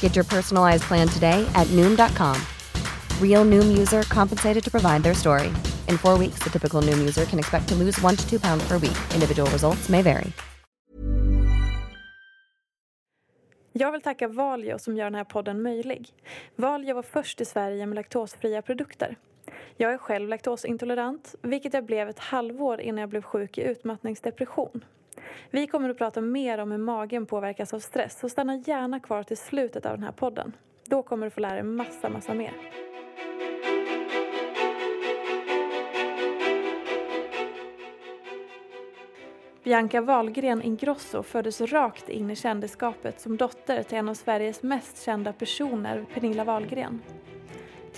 Get your personalized plan today at Noom.com. Real Noom user compensated to provide their story. In four weeks, the typical Noom user can expect to lose one to two pounds per week. Individual results may vary. Jag vill tacka Valio som gör den här podden möjlig. Valio var först i Sverige med laktosfria produkter. Jag är själv laktosintolerant, vilket jag blev ett halvår innan jag blev sjuk i utmattningsdepression. Vi kommer att prata mer om hur magen påverkas av stress, så stanna gärna kvar till slutet av den här podden. Då kommer du få lära dig massa, massa mer. Bianca Wahlgren Ingrosso föddes rakt in i kändisskapet som dotter till en av Sveriges mest kända personer, Pernilla Wahlgren.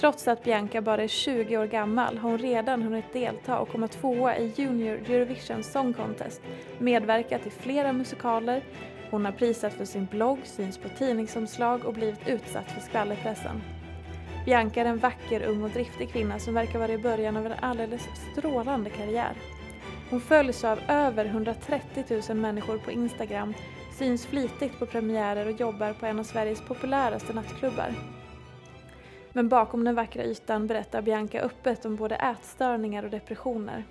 Trots att Bianca bara är 20 år gammal har hon redan hunnit delta och komma tvåa i Junior Eurovision Song Contest, medverkat i flera musikaler, hon har prisat för sin blogg, syns på tidningsomslag och blivit utsatt för skvallerpressen. Bianca är en vacker, ung och driftig kvinna som verkar vara i början av en alldeles strålande karriär. Hon följs av över 130 000 människor på Instagram, syns flitigt på premiärer och jobbar på en av Sveriges populäraste nattklubbar. Men bakom den vackra ytan berättar Bianca öppet om både ätstörningar och depressioner.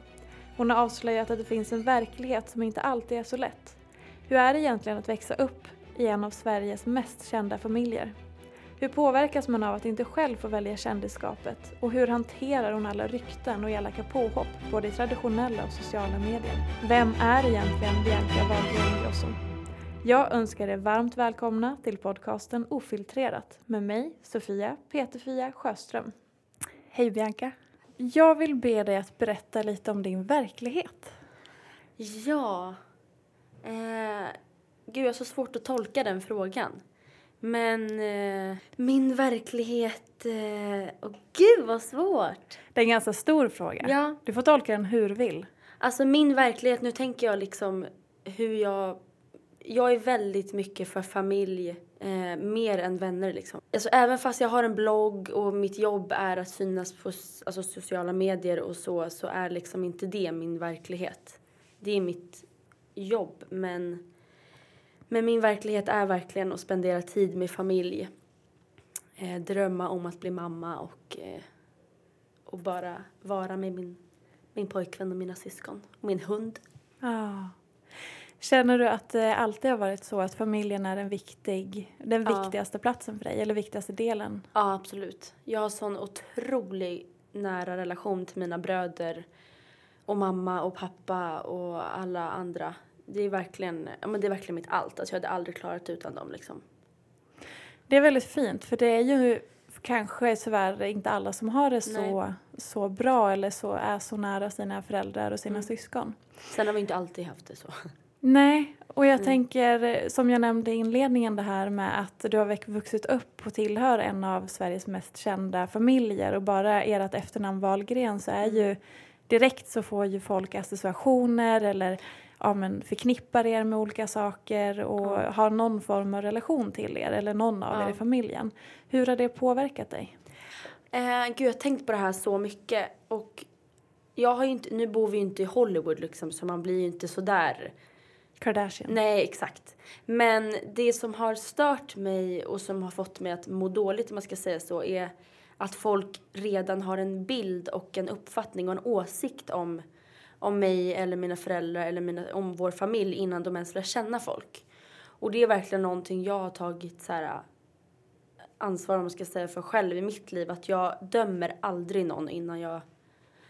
Hon har avslöjat att det finns en verklighet som inte alltid är så lätt. Hur är det egentligen att växa upp i en av Sveriges mest kända familjer? Hur påverkas man av att inte själv få välja kändisskapet? Och hur hanterar hon alla rykten och elaka påhopp, både i traditionella och sociala medier? Vem är egentligen Bianca Wahlgren Ingrosso? Jag önskar er varmt välkomna till podcasten Ofiltrerat med mig, Sofia Peterfia Sjöström. Hej Bianca! Jag vill be dig att berätta lite om din verklighet. Ja. Eh, gud, jag har så svårt att tolka den frågan. Men eh, min verklighet... Eh, oh, gud, vad svårt! Det är en ganska stor fråga. Ja. Du får tolka den hur du vill. Alltså min verklighet, nu tänker jag liksom hur jag... Jag är väldigt mycket för familj, eh, mer än vänner liksom. Alltså även fast jag har en blogg och mitt jobb är att synas på alltså, sociala medier och så, så är liksom inte det min verklighet. Det är mitt jobb, men, men min verklighet är verkligen att spendera tid med familj. Eh, drömma om att bli mamma och, eh, och bara vara med min, min pojkvän och mina syskon. Och min hund. Ja. Känner du att det alltid har varit så att familjen är en viktig, den Ja. viktigaste platsen för dig, eller viktigaste delen? Ja, absolut. Jag har sån otrolig nära relation till mina bröder och mamma och pappa och alla andra. Det är verkligen, ja, men det är verkligen mitt allt. Alltså, jag hade aldrig klarat utan dem. Liksom. Det är väldigt fint, för det är ju kanske tyvärr inte alla som har det så, så bra eller så är så nära sina föräldrar och sina Mm. syskon. Sen har vi inte alltid haft det så. Nej, och jag Mm. tänker som jag nämnde i inledningen det här med att du har vuxit upp och tillhör en av Sveriges mest kända familjer och bara ert efternamn Wahlgren så är Mm. ju direkt så får ju folk associationer eller ja, men förknippar er med olika saker och Ja. har någon form av relation till er eller någon av Ja. er i familjen. Hur har det påverkat dig? Eh, gud, jag har tänkt på det här så mycket. Och jag har inte, nu bor vi ju inte i Hollywood liksom, så man blir ju inte så där. Kardashian? Nej, exakt. Men det som har stört mig och som har fått mig att må dåligt, om man ska säga så, är att folk redan har en bild och en uppfattning och en åsikt om, om mig eller mina föräldrar eller mina, om vår familj innan de ens lär känna folk. Och det är verkligen någonting jag har tagit så här, äh, ansvar om man ska säga för själv i mitt liv. Att jag dömer aldrig någon innan jag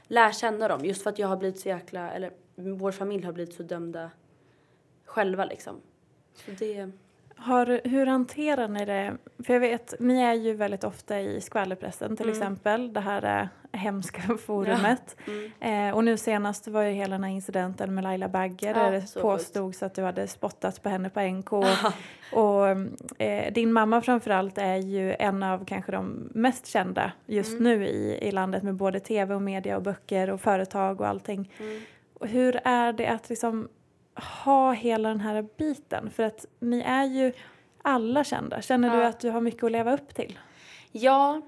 lär känna dem. Just för att jag har blivit så jäkla, eller vår familj har blivit så dömda själva liksom. Så det, Har, hur hanterar ni det? För jag vet, ni är ju väldigt ofta i skvallerpressen till Mm. exempel, det här eh, hemska forumet. mm, Eh, och nu senast var ju hela den här incidenten med Laila Bagge Ja, där det så påstods att du hade spottat på henne på NK. och eh, din mamma framförallt är ju en av kanske de mest kända just Mm. nu i, i landet med både tv och media och böcker och företag och allting. mm. Hur är det att liksom ha hela den här biten? För att ni är ju alla kända. Känner du Ja. att du har mycket att leva upp till? Ja,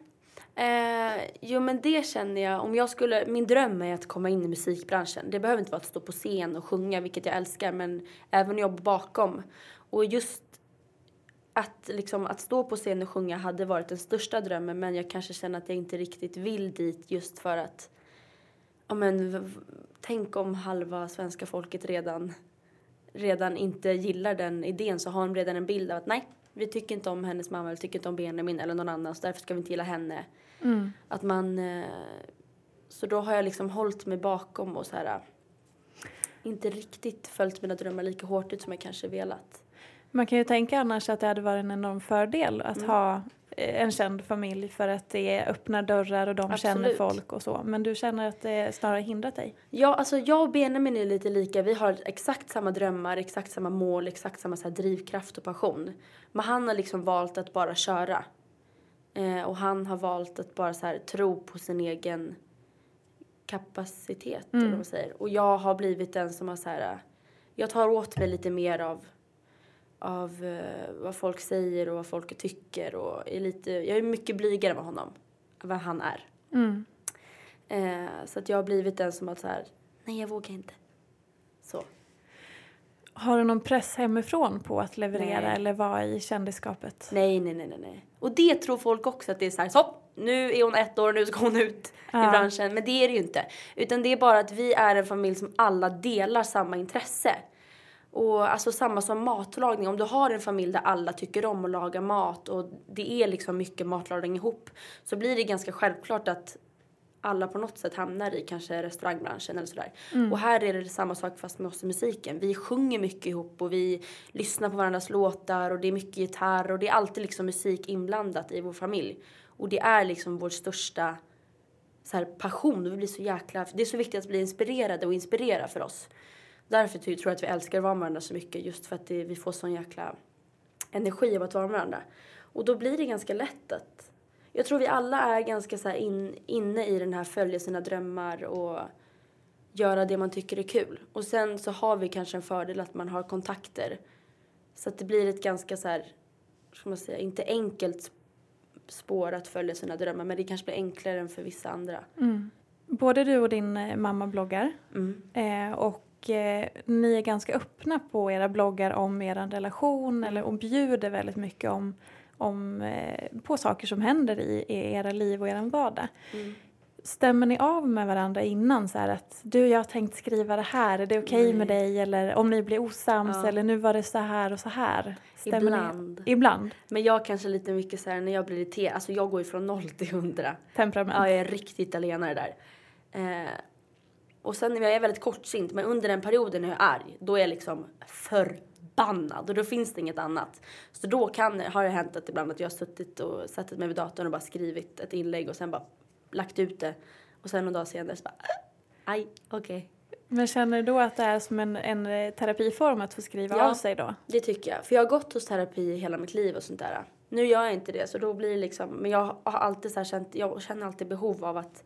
eh, jo men det känner jag. Om jag skulle, min dröm är att komma in i musikbranschen. Det behöver inte vara att stå på scen och sjunga, vilket jag älskar, men även jobba bakom. Och just att, liksom, att stå på scen och sjunga hade varit den största drömmen, men jag kanske känner att jag inte riktigt vill dit just för att Ja, men, tänk om halva svenska folket redan, redan inte gillar den idén så har de redan en bild av att nej, vi tycker inte om hennes mamma eller tycker inte om Benjamin eller någon annan så därför ska vi inte gilla henne. Att man, eh, så då har jag liksom hållit mig bakom och så här eh, inte riktigt följt mina drömmar lika hårt ut som jag kanske velat. Man kan ju tänka annars att det hade varit en enorm fördel att Mm. ha en känd familj för att det öppnar dörrar och de känner Absolut. folk och så. Men du känner att det snarare hindrat dig? Ja, alltså jag och Benjamin är lite lika. Vi har exakt samma drömmar, exakt samma mål, exakt samma så drivkraft och passion. Men han har liksom valt att bara köra. Eh, och han har valt att bara så här tro på sin egen kapacitet, eller vad man säger. Och jag har blivit den som har så här, eh, jag tar åt mig lite mer av av eh, vad folk säger och vad folk tycker och är lite, jag är mycket blygare med honom vad han är. Mm. Eh, så att jag har blivit den som att så här, nej jag vågar inte. Så. Har du någon press hemifrån på att leverera Nej. eller vara i kändisskapet? Nej, nej, nej, nej, nej. Och det tror folk också att det är så här, så, nu är hon ett år, nu ska hon ut Ja. i branschen. Men det är det ju inte. Utan det är bara att vi är en familj som alla delar samma intresse. Och alltså samma som matlagning. Om du har en familj där alla tycker om att laga mat och det är liksom mycket matlagning ihop så blir det ganska självklart att alla på något sätt hamnar i kanske restaurangbranschen eller sådär. Och här är det samma sak fast med oss i musiken. Vi sjunger mycket ihop och vi lyssnar på varandras låtar och det är mycket gitarr och det är alltid liksom musik inblandat i vår familj. Och det är liksom vår största så här, passion. Vi blir så jäkla, det är så viktigt att bli inspirerade och inspirera för oss. Därför tror jag att vi älskar att vara med varandra så mycket just för att det, vi får sån jäkla energi av att vara med varandra. Och då blir det ganska lätt att jag tror vi alla är ganska så in, inne i den här följa sina drömmar och göra det man tycker är kul. Och sen så har vi kanske en fördel att man har kontakter. Så att det blir ett ganska så här, ska man säga, inte enkelt spår att följa sina drömmar men det kanske blir enklare än för vissa andra. Både du och din eh, mamma bloggar Mm. eh, och eh, ni är ganska öppna på era bloggar om er relation eller och bjuder väldigt mycket om, om, eh, på saker som händer i, i era liv och er vardag. Mm. Stämmer ni av med varandra innan så att du jag har tänkt skriva det här, är det okej med dig eller om ni blir osams Ja. eller nu var det så här och så här? Stämmer Ibland. Ni? Ibland. Men jag kanske lite mycket så här när jag blir irriterad, alltså jag går ju från noll till hundra. Temperament. Ja, jag är riktigt italienare där. Eh, och sen jag är väldigt kortsint, men under den perioden när jag är arg, då är jag liksom förbannad och då finns det inget annat. Så då kan, har det hänt att ibland att jag har suttit och satt mig vid datorn och bara skrivit ett inlägg och sen bara lagt ut det. Och sen någon dag senare så bara, "Ah, aj, okej. Men känner du då att det är som en, en eh, terapiform att få skriva Ja. av sig då? Det tycker jag. För jag har gått hos terapi hela mitt liv och sånt där. Nu gör jag inte det så då blir det liksom, men jag har alltid så här känt, jag känner alltid behov av att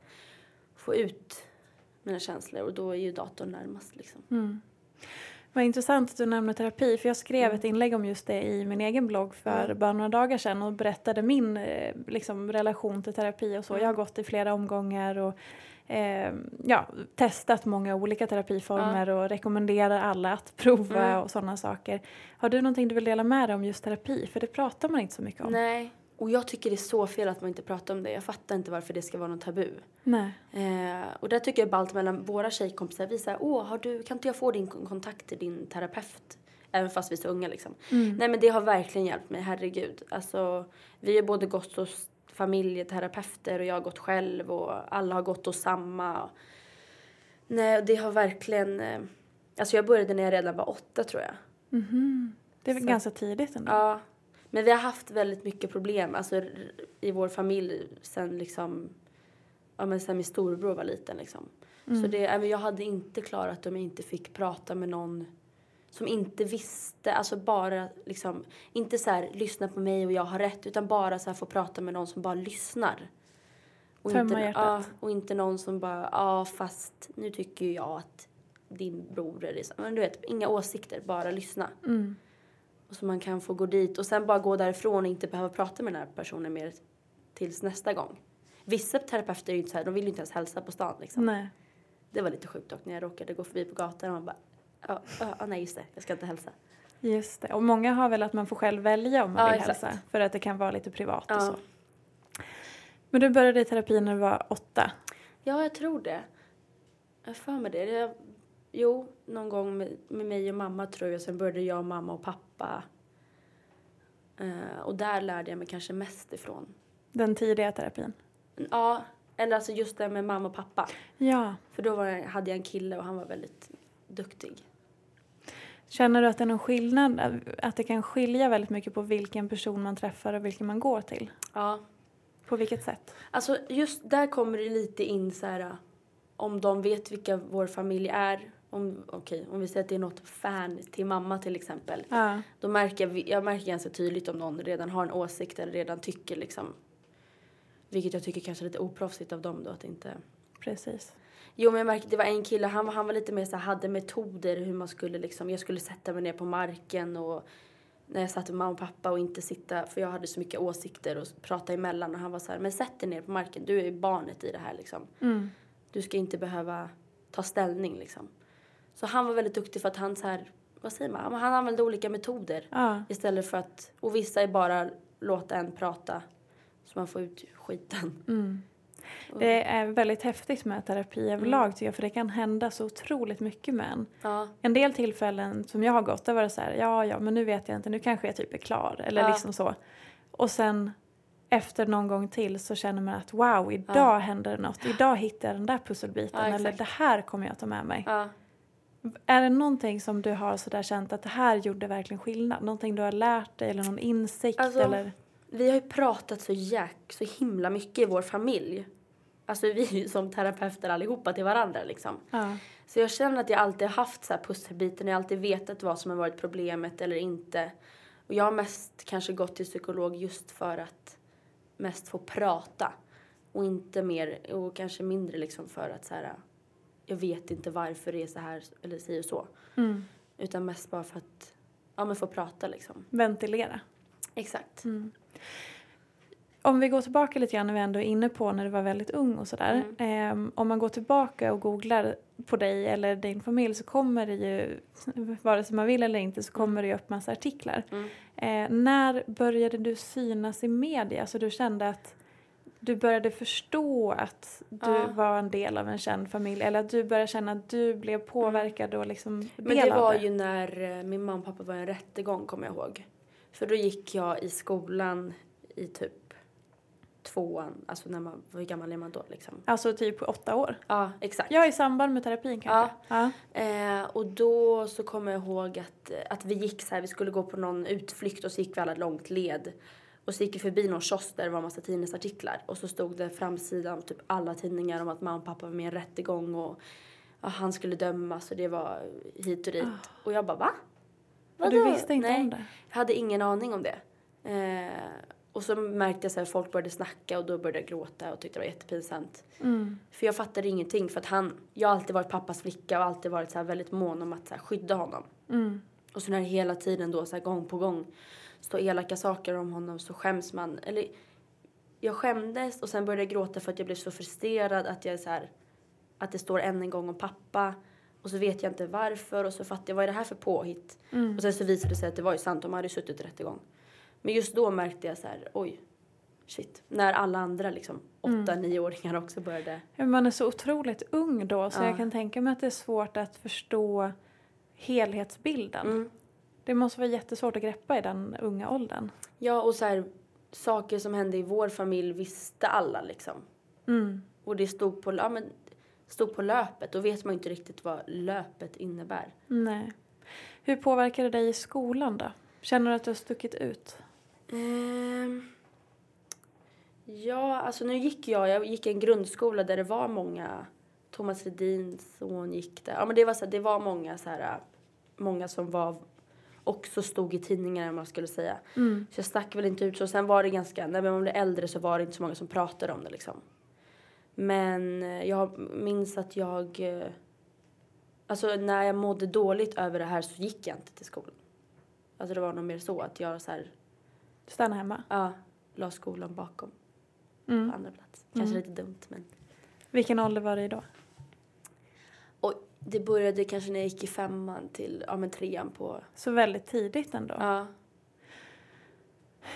få ut mina känslor och då är ju datorn närmast liksom. Vad intressant att du nämner terapi, för jag skrev ett inlägg om just det i min egen blogg för Mm. bara några dagar sedan och berättade min eh, liksom, relation till terapi och så. Mm. Jag har gått i flera omgångar och eh, ja, testat många olika terapiformer och rekommenderar alla att prova Mm. och sådana saker. Har du någonting du vill dela med dig om just terapi? För det pratar man inte så mycket om. Nej. Och jag tycker det är så fel att man inte pratar om det. Jag fattar inte varför det ska vara någon tabu. Nej. Eh, och där tycker jag ballt mellan våra tjejkompisar. Vi säger, åh, har du, kan inte jag få din kon- kontakt till din terapeut? Även fast vi är så unga liksom. Nej men det har verkligen hjälpt mig, herregud. Alltså, vi har både gått hos familjeterapeuter och jag har gått själv och alla har gått hos samma. Nej, det har verkligen... Eh, alltså jag började när jag redan var åtta tror jag. Det är väl Så- ganska tidigt ändå. Ja. Men vi har haft väldigt mycket problem alltså, i vår familj sen liksom, ja men sen min storebror var liten liksom. Så det, men jag hade inte klarat om jag inte fick prata med någon som inte visste, alltså bara liksom, inte så här lyssna på mig och jag har rätt utan bara så här få prata med någon som bara lyssnar. Och Tömma inte, hjärtat. ja, och inte någon som bara, ja fast nu tycker jag att din bror är det. så." Men du vet, inga åsikter, bara lyssna. Mm. Och så man kan få gå dit och sen bara gå därifrån och inte behöva prata med den här personen mer tills nästa gång. Vissa terapeuter är ju inte så här, de vill ju inte ens hälsa på stan liksom. Nej. Det var lite sjukt dock när jag råkade gå förbi på gatan och man bara, ja, ja, ja, nej just det, jag ska inte hälsa. Just det. Och många har väl att man får själv välja om man Ja, vill exakt. hälsa. För att det kan vara lite privat och Ja. så. Men du började i terapi när du var åtta. Ja, jag tror det. Jag för mig det. Jag, jo, någon gång med, med mig och mamma tror jag. Sen började jag, mamma och pappa. Eh, och där lärde jag mig kanske mest ifrån. Den tidiga terapin. Ja, eller alltså just det med mamma och pappa. Ja. För då var hade jag en kille och han var väldigt duktig. Känner du att det är någon skillnad? Att det kan skilja väldigt mycket på vilken person man träffar och vilken man går till? Ja. På vilket sätt? Alltså just där kommer det lite in så här om de vet vilka vår familj är. Om, okej, om vi säger att det är något fan till mamma till exempel. Ja. Då märker jag, jag märker ganska tydligt om någon redan har en åsikt eller redan tycker liksom. Vilket jag tycker kanske är lite oproffsigt av dem då att inte. Precis. Jo men jag märkte det var en kille, han, var- han var lite mer så hade metoder hur man skulle liksom, jag skulle sätta mig ner på marken och när jag satt med mamma och pappa och inte sitta, för jag hade så mycket åsikter och prata emellan och han var så här, men sätt dig ner på marken, du är ju barnet i det här liksom. Mm. Du ska inte behöva ta ställning liksom. Så han var väldigt duktig för att han så här, vad säger man, han använde olika metoder. Ja. Istället för att, och vissa är bara låta en prata så man får ut skiten. Mm. Det är väldigt häftigt med terapi överlag tycker jag för det kan hända så otroligt mycket med en. Ja, En del tillfällen som jag har gått där var det så här, ja ja men nu vet jag inte, nu kanske jag typ är klar eller Ja. liksom så. Och sen efter någon gång till så känner man att wow, idag händer det något, idag hittar jag den där pusselbiten Ja, eller det här kommer jag ta med mig. Är det någonting som du har sådär känt att det här gjorde verkligen skillnad? Någonting du har lärt dig eller någon insikt Alltså, eller? Vi har ju pratat så jäk, så himla mycket i vår familj. Alltså vi är ju som terapeuter allihopa till varandra liksom. Ja. Så jag känner att jag alltid har haft så här pusselbiten, jag har alltid vetat vad som har varit problemet eller inte. Och jag har mest kanske gått till psykolog just för att mest få prata. Och inte mer, och kanske mindre liksom för att så här, jag vet inte varför det är så här eller säger så. Mm. Utan mest bara för att, ja men få prata liksom. Ventilera. Exakt. Mm. Om vi går tillbaka lite grann när vi ändå är inne på när du var väldigt ung och sådär. Ehm, om man går tillbaka och googlar på dig eller din familj så kommer det ju, vare sig man vill eller inte, så kommer det ju upp massa artiklar. Mm. Eh, när började du synas i media? Så du kände att du började förstå att du Ja. var en del av en känd familj eller att du började känna att du blev påverkad och liksom Men det var det? ju när eh, min mamma och pappa var i en rättegång kommer jag ihåg. För då gick jag i skolan i typ tvåan, alltså när man, hur gammal är man då liksom? Alltså typ åtta år? Ja, exakt. Ja, i samband med terapin kanske? Ja. Eh, och då så kommer jag ihåg att, att vi gick så här, vi skulle gå på någon utflykt och så gick vi alla långt led. Och så gick vi förbi någon kiosk där det var en massa tidningsartiklar. Och så stod det framsidan typ alla tidningar om att mamma och pappa var med i en rättegång och ja, han skulle dömas och det var hit och dit. Och jag bara va? Och du Vadå? visste inte Nej, om det? Jag hade ingen aning om det. Eh, och så märkte jag så här, folk började snacka och då började jag gråta och tyckte det var jättepinsamt. Mm. För jag fattade ingenting för att han, jag har alltid varit pappas flicka och alltid varit så här väldigt mån om att så här skydda honom. Mm. Och så när hela tiden då så här gång på gång står elaka saker om honom så skäms man. Eller jag skämdes och sen började jag gråta för att jag blev så frustrerad att jag så här, att det står än en gång om pappa. Och så vet jag inte varför och så fattar jag vad är det här för påhitt? Och sen så visade det sig att det var ju sant, de hade ju suttit rättegång. Men just då märkte jag så här, oj, shit. När alla andra liksom, åtta, nioåringar också började. Ja, Man är så otroligt ung då så Ja. jag kan tänka mig att det är svårt att förstå helhetsbilden. Mm. Det måste vara jättesvårt att greppa i den unga åldern. Ja, och så här, saker som hände i vår familj visste alla liksom. Mm. Och det stod på, ja, men, stod på löpet. Då vet man ju inte riktigt vad löpet innebär. Nej. Hur påverkar det dig i skolan då? Känner du att du har stuckit ut? Ehm, ja, alltså nu gick jag, jag gick i en grundskola där det var många, Thomas Ledins son gick där. Ja men det var så här, det var många så här, många som var också stod i tidningarna om man skulle säga. Så jag stack väl inte ut så. Sen var det ganska, när man blev äldre så var det inte så många som pratade om det liksom. Men eh, jag minns att jag, eh, alltså när jag mådde dåligt över det här så gick jag inte till skolan. Alltså det var nog mer så att jag så här, Stanna hemma? Ja, la skolan bakom Mm. på andra plats. Kanske lite dumt men. Vilken ålder var det då? Det började kanske när jag gick i femman till, ja men trean på, Så väldigt tidigt ändå. ja.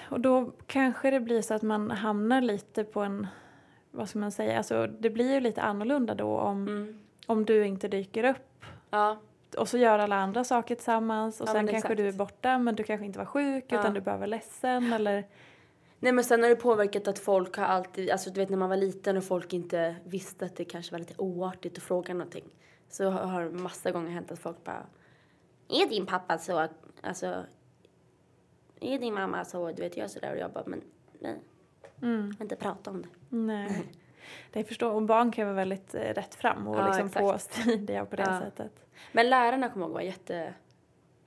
Och då kanske det blir så att man hamnar lite på en, vad ska man säga, alltså det blir ju lite annorlunda då om, Mm. om du inte dyker upp Ja, och så gör alla andra saker tillsammans och Ja, sen kanske exakt. du är borta men du kanske inte var sjuk Ja. utan du bara var ledsen eller Nej men sen har det påverkat att folk har alltid, alltså du vet när man var liten och folk inte visste att det kanske var lite oartigt att fråga någonting. Så har det massa gånger hänt att folk bara Är din pappa så, alltså Är din mamma så, du vet jag sådär och jag bara men nej. Mm. Jag inte prata om det. nej. Det förstår, och barn kan vara väldigt eh, rätt fram och Ja, liksom exakt. påstridiga på det Ja. sättet. Men lärarna kommer jag ihåg var jätte,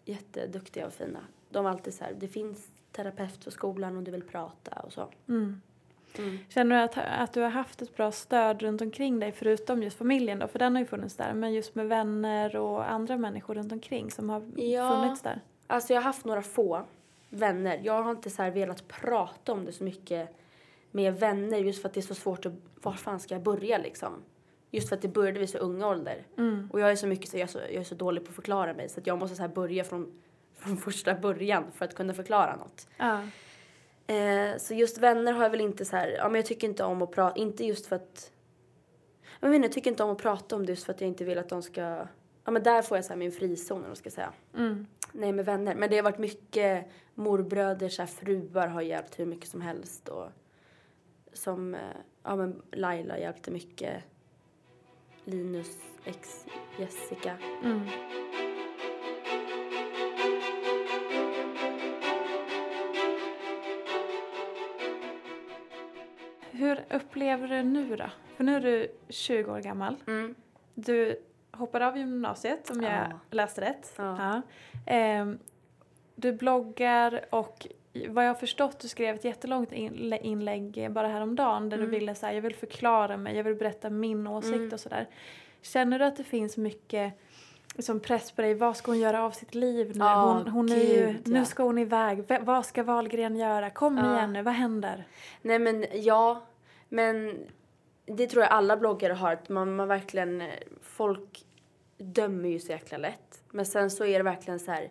jätteduktiga och fina. De var alltid så här, det finns terapeut på skolan om du vill prata och så. Mm. Mm. Känner du att, att du har haft ett bra stöd runt omkring dig förutom just familjen då? För den har ju funnits där. Men just med vänner och andra människor runt omkring som har Ja. funnits där. Alltså jag har haft några få vänner. Jag har inte så velat prata om det så mycket med vänner just för att det är så svårt att, var fan ska jag börja liksom? Just för att det började vid så unga ålder. Och jag är så mycket så jag, är så, jag är så dålig på att förklara mig så att jag måste så börja från, från första början för att kunna förklara något. Ja. Eh, så just vänner har jag väl inte så här, ja men jag tycker inte om att prata, inte just för att, jag inte, jag tycker inte om att prata om det just för att jag inte vill att de ska, ja men där får jag så här min frizon man ska säga. Mm. Nej med vänner, men det har varit mycket morbröder, så här, fruar har hjälpt hur mycket som helst och som, eh, ja men Laila hjälpte mycket, Linus ex Jessica. Mm. Hur upplever du nu då? För nu är du 20 år gammal. Mm. Du hoppade av gymnasiet om jag Ja. läste rätt. Ja. Ehm, du bloggar och vad jag har förstått, du skrev ett jättelångt inlä- inlägg bara häromdagen där Mm. du ville säga jag vill förklara mig, jag vill berätta min åsikt Mm. och sådär. Känner du att det finns mycket som press på dig? Vad ska hon göra av sitt liv nu? Ja, hon, hon är ju, gud, nu ja. ska hon iväg. V- vad ska Wahlgren göra? Kom Ja. igen nu, vad händer? Nej men ja, men det tror jag alla bloggare har. Att man, man verkligen, eh, folk dömer ju så jäkla lätt. Men sen så är det verkligen så här.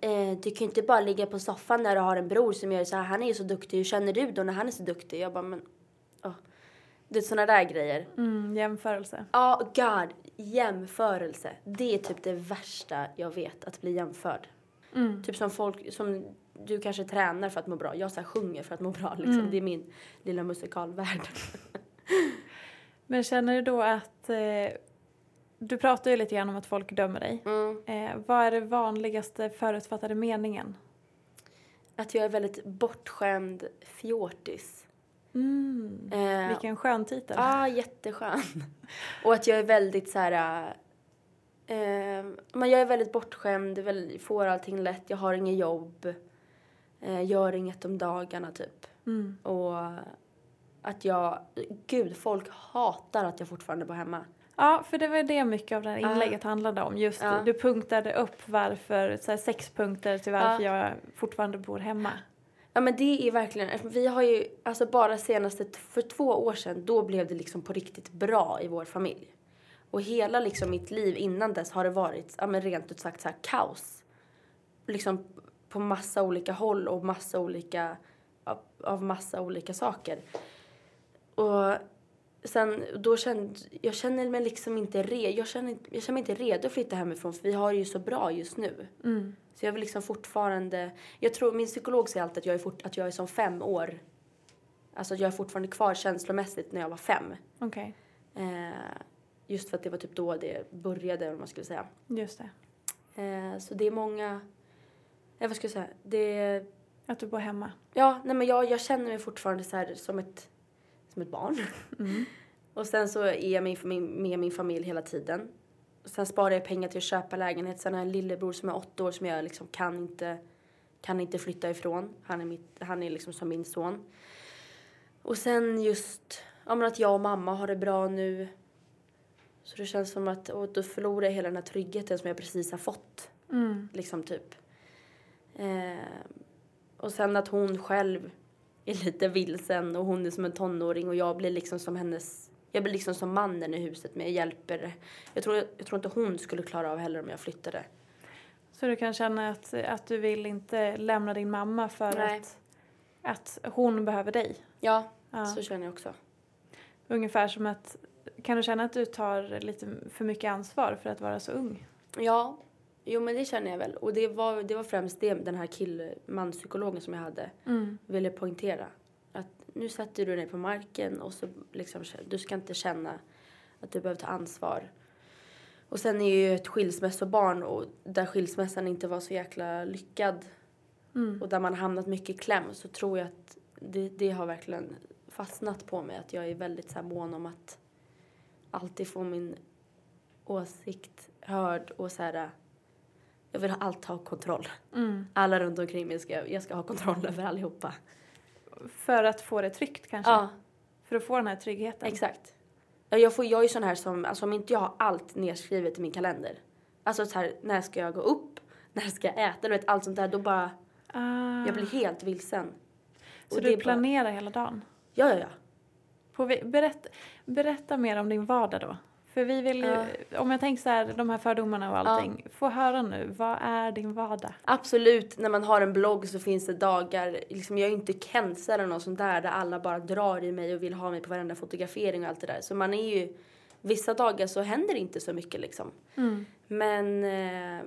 Eh, du kan ju inte bara ligga på soffan när du har en bror som gör så här. Han är ju så duktig. Hur känner du då när han är så duktig? Jag bara men, oh. Det är såna där grejer. Mm, jämförelse. Ja, god. Jämförelse. Det är typ det värsta jag vet, att bli jämförd. Mm. Typ som folk, som du kanske tränar för att må bra. Jag så sjunger för att må bra liksom. Mm. Det är min lilla musikalvärld. Men känner du då att eh, du pratar ju lite grann om att folk dömer dig. Mm. Eh, vad är det vanligaste förutfattade meningen? Att jag är väldigt bortskämd fjortis. Mm. Eh, Vilken skön titel. Ja, ah, jätteskön. Och att jag är väldigt så här... Eh, men jag är väldigt bortskämd, får allting lätt, jag har inget jobb. Eh, gör inget om dagarna typ. Mm. Och att jag... Gud, folk hatar att jag fortfarande bor hemma. Ja, för det var det mycket av det här inlägget handlade om. Just Ja. du punktade upp varför, så här, sex punkter till varför jag fortfarande bor hemma. Ja men det är verkligen, vi har ju, alltså bara senaste, för två år sedan, då blev det liksom på riktigt bra i vår familj. Och hela liksom mitt liv innan dess har det varit, ja men rent ut sagt så här kaos. Liksom på massa olika håll och massa olika, av, av massa olika saker. Och sen, då kände, jag känner mig liksom inte redo, jag känner, jag känner mig inte redo att flytta hemifrån för vi har det ju så bra just nu. Så jag vill liksom fortfarande, jag tror min psykolog säger alltid att jag är, fort, att jag är som fem år. Alltså jag är fortfarande kvar känslomässigt när jag var fem. Okej, Eh, just för att det var typ då det började, vad man skulle säga. just det. Eh, så det är många, eh, vad ska jag säga, det, Att du bor hemma. ja, nej men jag, jag känner mig fortfarande så här som ett, som ett barn. Och sen så är jag med min, med min familj hela tiden. Och sen sparar jag pengar till att köpa lägenhet. Sen har jag en lillebror som är åtta år som jag liksom kan inte, kan inte flytta ifrån. Han är, mitt, han är liksom som min son. Och sen just ja, men att jag och mamma har det bra nu. Så det känns som att och då förlorar jag hela den här tryggheten som jag precis har fått. Liksom typ. Eh, och sen att hon själv är lite vilsen och hon är som en tonåring och jag blir liksom som hennes jag blir liksom som mannen i huset men jag hjälper. Jag tror, jag tror inte hon skulle klara av heller om jag flyttade. Så du kan känna att, att du vill inte lämna din mamma för Nej. att, att hon behöver dig. Ja, Ja. så känner jag också. Ungefär som att, kan du känna att du tar lite för mycket ansvar för att vara så ung? Ja, jo men det känner jag väl. Och det var, det var främst det den här kill manspsykologen som jag hade ville poängtera. Att nu sätter du dig på marken och så liksom, du ska inte känna att du behöver ta ansvar. Och sen är jag ju ett skilsmässobarn och där skilsmässan inte var så jäkla lyckad och där man hamnat mycket i kläm så tror jag att det, det har verkligen fastnat på mig att jag är väldigt så här mån om att alltid få min åsikt hörd och så här jag vill alltid ha kontroll. Alla runt omkring mig ska jag ska ha kontroll över allihopa. För att få det tryggt kanske? Ja, För att få den här tryggheten? exakt. Ja, Jag, får, jag är sån här som, alltså om inte jag har allt nedskrivet i min kalender. Alltså så här, när ska jag gå upp? När ska jag äta? Du vet, allt sånt där. Då bara, Ah, jag blir helt vilsen. så Och du är bara- planerar hela dagen? Ja, ja, ja. På, berätt, berätta mer om din vardag då. För vi vill ju, om jag tänker så här, de här fördomarna och allting. Få höra nu, vad är din vardag? Absolut, när man har en blogg så finns det dagar, liksom, jag är ju inte Kenza eller något sånt där där alla bara drar i mig och vill ha mig på varenda fotografering och allt det där. Så man är ju, vissa dagar så händer det inte så mycket liksom. Men, eh,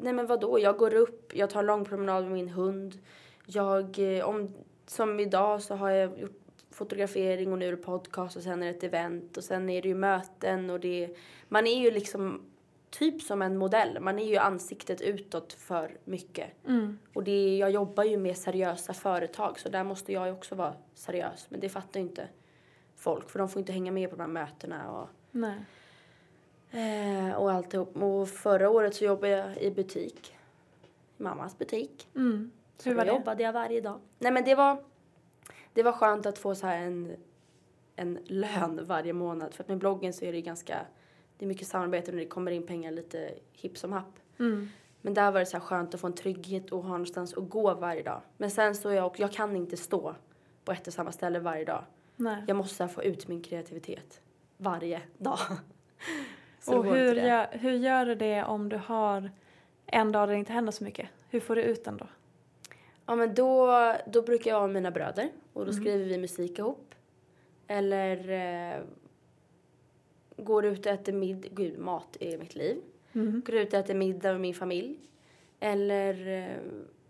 nej men vadå, jag går upp, jag tar en lång promenad med min hund. Jag, eh, om, som idag så har jag gjort fotografering och nu är det podcast och sen är det ett event och sen är det ju möten och det, man är ju liksom typ som en modell. Man är ju ansiktet utåt för mycket. Och det, jag jobbar ju med seriösa företag så där måste jag ju också vara seriös. Men det fattar ju inte folk för de får inte hänga med på de här mötena och, Nej. eh, och alltihop. Och förra året så jobbade jag i butik. Mammas butik. Mm. Så Hur var det? jobbade jag varje dag. Nej men det var, det var skönt att få så här en, en lön varje månad. För att med bloggen så är det ganska, det är mycket samarbete när det kommer in pengar lite hipp som happ. Mm. Men där var det så här skönt att få en trygghet och ha någonstans att gå varje dag. Men sen så är jag också, jag kan inte stå på ett och samma ställe varje dag. Nej. Jag måste få ut min kreativitet varje dag. Och hur gör, hur gör du det om du har en dag där det inte händer så mycket? Hur får du ut den då? Ja men då, då brukar jag vara med mina bröder och Mm. då skriver vi musik ihop. Eller eh, går ut och äter middag, gud mat är mitt liv. Mm. Går ut och äter middag med min familj. Eller, eh,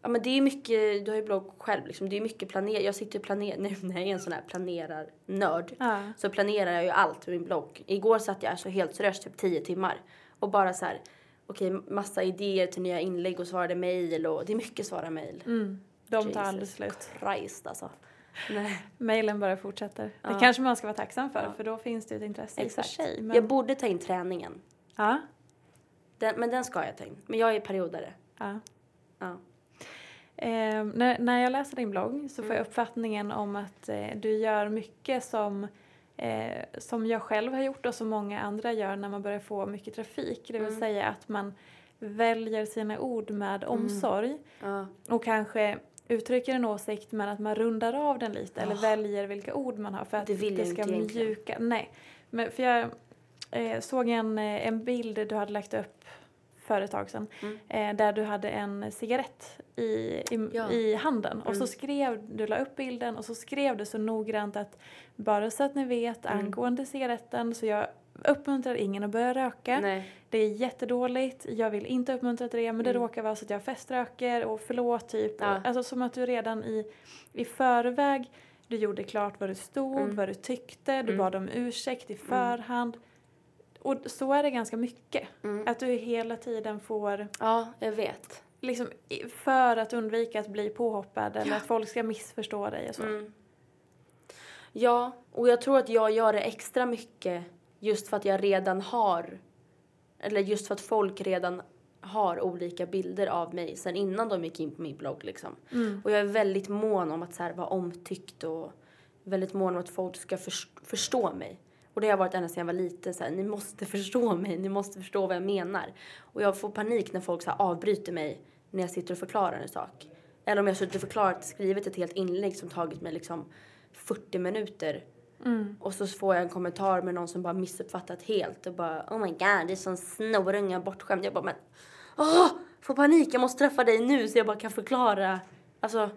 ja men det är mycket, du har ju blogg själv liksom, det är mycket planer, jag sitter och planerar, nu när jag är en sån här planerar-nörd. Ja. Så planerar jag ju allt med min blogg. Igår satt jag alltså helt seriöst typ 10 timmar. Och bara så här, okej massa idéer till nya inlägg och svarade mejl och det är mycket svara mejl. Mm. De tar aldrig slut. Christ alltså. Nej, Mailen bara fortsätter. Det Ja. kanske man ska vara tacksam för, Ja. för då finns det ett intresse i och för exakt. sig. Men... Jag borde ta in träningen. Ja. Den, men den ska jag ta in. Men jag är periodare. ja. Ja. Eh, när, när jag läser din blogg så får Mm. jag uppfattningen om att eh, du gör mycket som eh, som jag själv har gjort och som många andra gör när man börjar få mycket trafik. Det vill Mm. säga att man väljer sina ord med Mm. omsorg Ja. och kanske uttrycker en åsikt men att man rundar av den lite eller Ah. väljer vilka ord man har för att Det jag ska mjuka. Nej, men för jag eh, såg en, eh, en bild du hade lagt upp för ett tag sedan Mm. eh, där du hade en cigarett i, i, Ja. i handen och så Mm. skrev du la upp bilden och så skrev du så noggrant att bara så att ni vet Mm. angående cigaretten så jag uppmuntrar ingen att börja röka. Nej. Det är jättedåligt, jag vill inte uppmuntra till det men det Mm. råkar vara så att jag feströker och förlåt typ. Ja. Och, alltså som att du redan i, i förväg du gjorde klart vad du stod, Mm. vad du tyckte, du Mm. bad om ursäkt i förhand. Och så är det ganska mycket. Mm. Att du hela tiden får, Ja, jag vet. liksom för att undvika att bli påhoppad eller att folk ska missförstå dig och så. Mm. Ja, och jag tror att jag gör det extra mycket just för att jag redan har, eller just för att folk redan har olika bilder av mig sen innan de gick in på min blogg liksom. Mm. Och jag är väldigt mån om att så här, vara omtyckt och väldigt mån om att folk ska förs- förstå mig. Och det har varit ända sedan jag var liten så här, ni måste förstå mig, ni måste förstå vad jag menar. Och jag får panik när folk så här, avbryter mig när jag sitter och förklarar en sak. Eller om jag har suttit och förklarat, skrivit ett helt inlägg som tagit mig liksom 40 minuter. Mm. Och så får jag en kommentar med någon som bara missuppfattat helt och bara oh my god, det är sån snorunge bortskämd. Jag bara men åh, får panik, jag måste träffa dig nu så jag bara kan förklara. Alltså,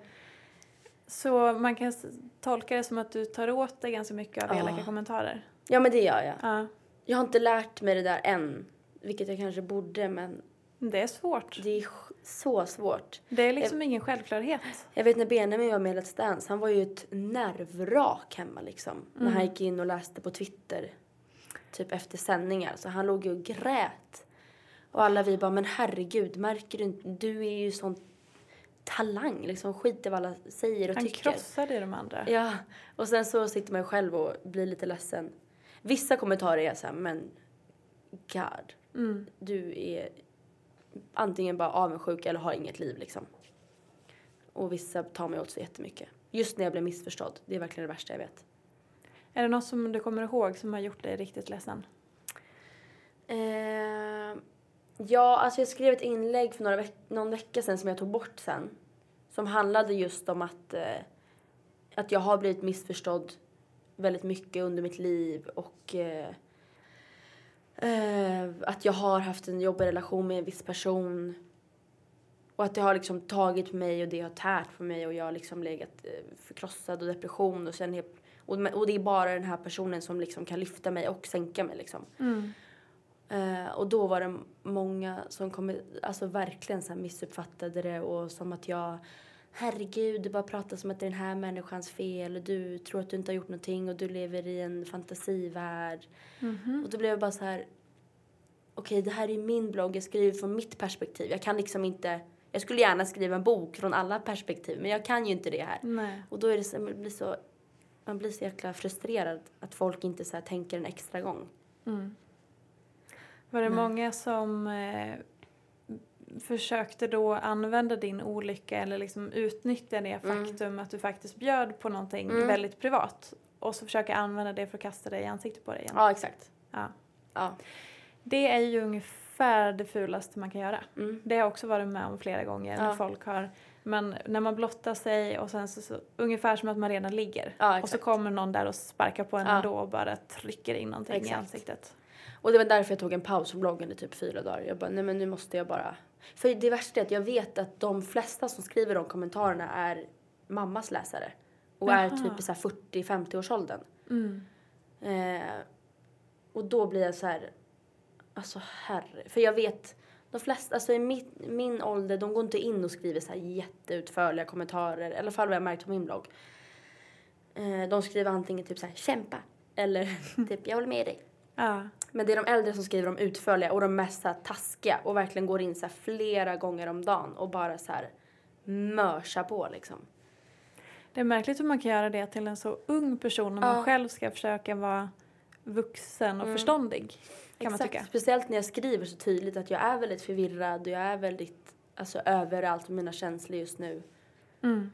Så man kan tolka det som att du tar åt dig ganska mycket av Ja. elaka kommentarer. ja men det gör jag. Ja. Jag har inte lärt mig det där än, vilket jag kanske borde men Det är svårt. det är så svårt. Det är liksom ingen självklarhet. Jag vet när Benjamin var med i Let's Dance, han var ju ett nervvrak hemma liksom. När han gick in och läste på Twitter, typ efter sändningar. Så han låg ju och grät. Och alla vi bara, men herregud, märker du inte? Du är ju sån talang, liksom. Skit i vad alla säger och Han tycker. krossade ju de andra. Ja, och sen så sitter man ju själv och blir lite ledsen. Vissa kommentarer är så här, men God, Mm. du är antingen bara avundsjuk eller har inget liv liksom. Och vissa tar mig åt så jättemycket. Just när jag blir missförstådd, det är verkligen det värsta jag vet. Är det något som du kommer ihåg som har gjort dig riktigt ledsen? Eh, ja, alltså jag skrev ett inlägg för några veck- någon vecka sedan som jag tog bort sen. Som handlade just om att, eh, att jag har blivit missförstådd väldigt mycket under mitt liv och eh, eh, att jag har haft en jobbig relation med en viss person. Och att det har liksom tagit mig och det har tärt på mig och jag har liksom legat eh, förkrossad och depression och sen helt, och, det är bara den här personen som liksom kan lyfta mig och sänka mig liksom. Eh, och då var det många som kom, alltså verkligen så här missuppfattade det och som att jag Herregud, du bara pratar som att det är den här människans fel och du tror att du inte har gjort någonting och du lever i en fantasivärld. Och då blev jag bara så här okej, det här är min blogg, jag skriver från mitt perspektiv. Jag kan liksom inte, jag skulle gärna skriva en bok från alla perspektiv men jag kan ju inte det här. Nej. Och då är det så, man blir så, man blir så jäkla frustrerad att folk inte så här tänker en extra gång. Var det Nej. många som eh, försökte då använda din olycka eller liksom utnyttja det Mm. faktum att du faktiskt bjöd på någonting Mm. väldigt privat och så försöka använda det för att kasta dig i ansiktet på dig igen? Ja, exakt. Ja. Ja. Det är ju ungefär det fulaste man kan göra. Mm. Det har jag också varit med om flera gånger när Ja. folk har men när man blottar sig och sen så, så ungefär som att man redan ligger. Ja, och så kommer någon där och sparkar på en Ja. ändå och bara trycker in någonting i Exakt. ansiktet. Och det var därför jag tog en paus från bloggen i typ fyra dagar. Jag bara, nej men nu måste jag bara. För det värsta är att jag vet att de flesta som skriver de kommentarerna är mammas läsare. Och är Jaha. typ i så här 40-50 års åldern. Mm. Eh, och då blir jag så här, alltså herre. För jag vet, de flesta, alltså i mitt, min ålder, de går inte in och skriver så här jätteutförliga kommentarer. I alla fall vad jag märkt på min blogg. Eh, de skriver antingen typ så här, kämpa. Eller typ, jag håller med dig. Ja. Men det är de äldre som skriver de utförliga och de mest så här taskiga och verkligen går in så här flera gånger om dagen och bara så här mörsar på liksom. Det är märkligt hur man kan göra det till en så ung person när man Ja. själv ska försöka vara vuxen och förståndig. Kan man tycka. Speciellt när jag skriver så tydligt att jag är väldigt förvirrad och jag är väldigt alltså, överallt med mina känslor just nu. Mm.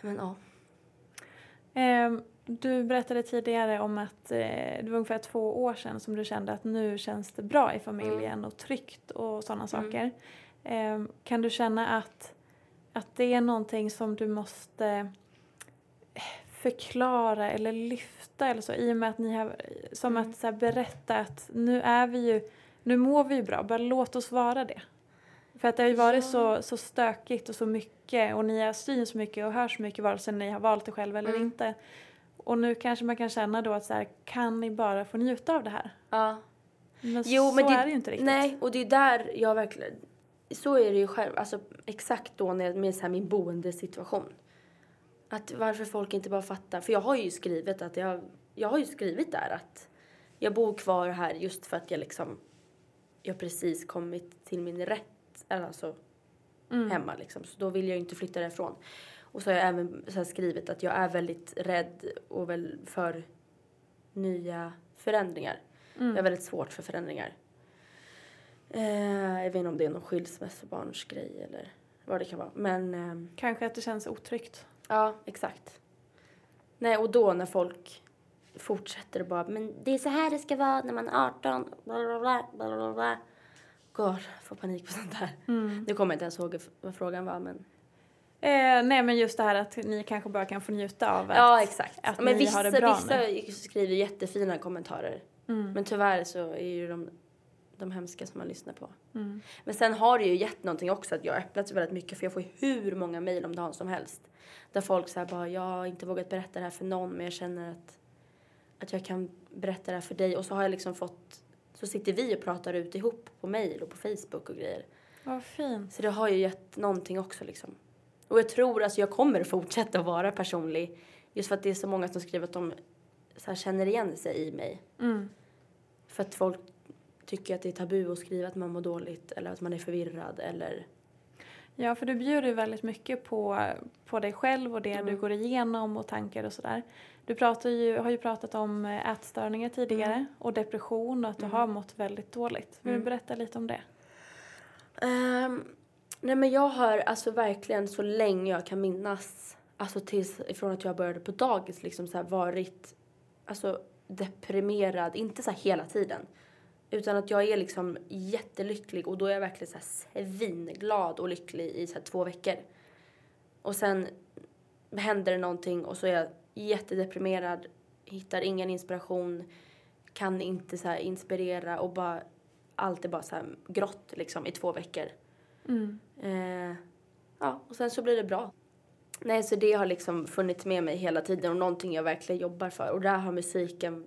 Men ja. Ehm, du berättade tidigare om att eh, det var ungefär två år sedan som du kände att nu känns det bra i familjen och tryggt och sådana saker. Ehm, kan du känna att, att det är någonting som du måste eh, förklara eller lyfta eller så i och med att ni har, som att så här, berätta att nu är vi ju, nu mår vi ju bra, bara låt oss vara det. För att det har ju varit så, så stökigt och så mycket och ni har synts så mycket och hört så mycket vare sig ni har valt det själva eller Mm. inte. Och nu kanske man kan känna då att så här, kan ni bara få njuta av det här? Ja. Men Jo, så men det, är det ju inte riktigt. Nej, och det är där jag verkligen... Så är det ju själv, alltså exakt då när med så här min boendesituation. Att varför folk inte bara fattar. För jag har ju skrivit att jag, jag har ju skrivit där att jag bor kvar här just för att jag liksom, jag precis kommit till min rätt, alltså Mm. hemma liksom. Så då vill jag ju inte flytta därifrån. Och så har jag även så skrivit att jag är väldigt rädd och väl för nya förändringar. Mm. Jag är väldigt svårt för förändringar. Eh, jag vet inte om det är någon skilsmässobarnsgrej eller vad det kan vara. Men ehm, Kanske att det känns otryggt. ja, exakt. Nej, och då när folk fortsätter och bara men det är så här det ska vara när man är 18, bla bla bla, bla bla bla. God, får panik på sånt där. Mm. Nu kommer jag inte ens ihåg vad frågan var men. Eh, nej men just det här att ni kanske bara kan få njuta av att, Ja, exakt. att men ni vissa, har det bra vissa skriver jättefina kommentarer. Mm. Men tyvärr så är ju de, de hemska som man lyssnar på. Mm. Men sen har det ju gett någonting också att jag har öppnat väldigt mycket för jag får hur många mejl om dagen som helst. Där folk säger bara, jag har inte vågat berätta det här för någon men jag känner att, att jag kan berätta det här för dig. Och så har jag liksom fått, så sitter vi och pratar ut ihop på mejl och på Facebook och grejer. Vad fint. Så det har ju gett någonting också liksom. Och jag tror, alltså jag kommer fortsätta vara personlig. Just för att det är så många som skriver att de så känner igen sig i mig. Mm. För att folk tycker att det är tabu att skriva att man mår dåligt eller att man är förvirrad eller... Ja, för du bjuder ju väldigt mycket på, på dig själv och det Mm. du går igenom och tankar och sådär. Du pratar ju, har ju pratat om eh, ätstörningar tidigare och depression och att du Mm. har mått väldigt dåligt. Vill du Mm. berätta lite om det? Ehm, nej men jag har alltså verkligen så länge jag kan minnas, alltså tills ifrån att jag började på dagis liksom så här varit alltså deprimerad, inte så här hela tiden. Utan att jag är liksom jättelycklig och då är jag verkligen så här svinglad och lycklig i så här två veckor. Och sen händer det någonting och så är jag jättedeprimerad, hittar ingen inspiration, kan inte så här inspirera och bara allt är bara så här grått liksom i två veckor. Mm. Eh, ja, och sen så blir det bra. Nej, så det har liksom funnits med mig hela tiden och någonting jag verkligen jobbar för. Och där har musiken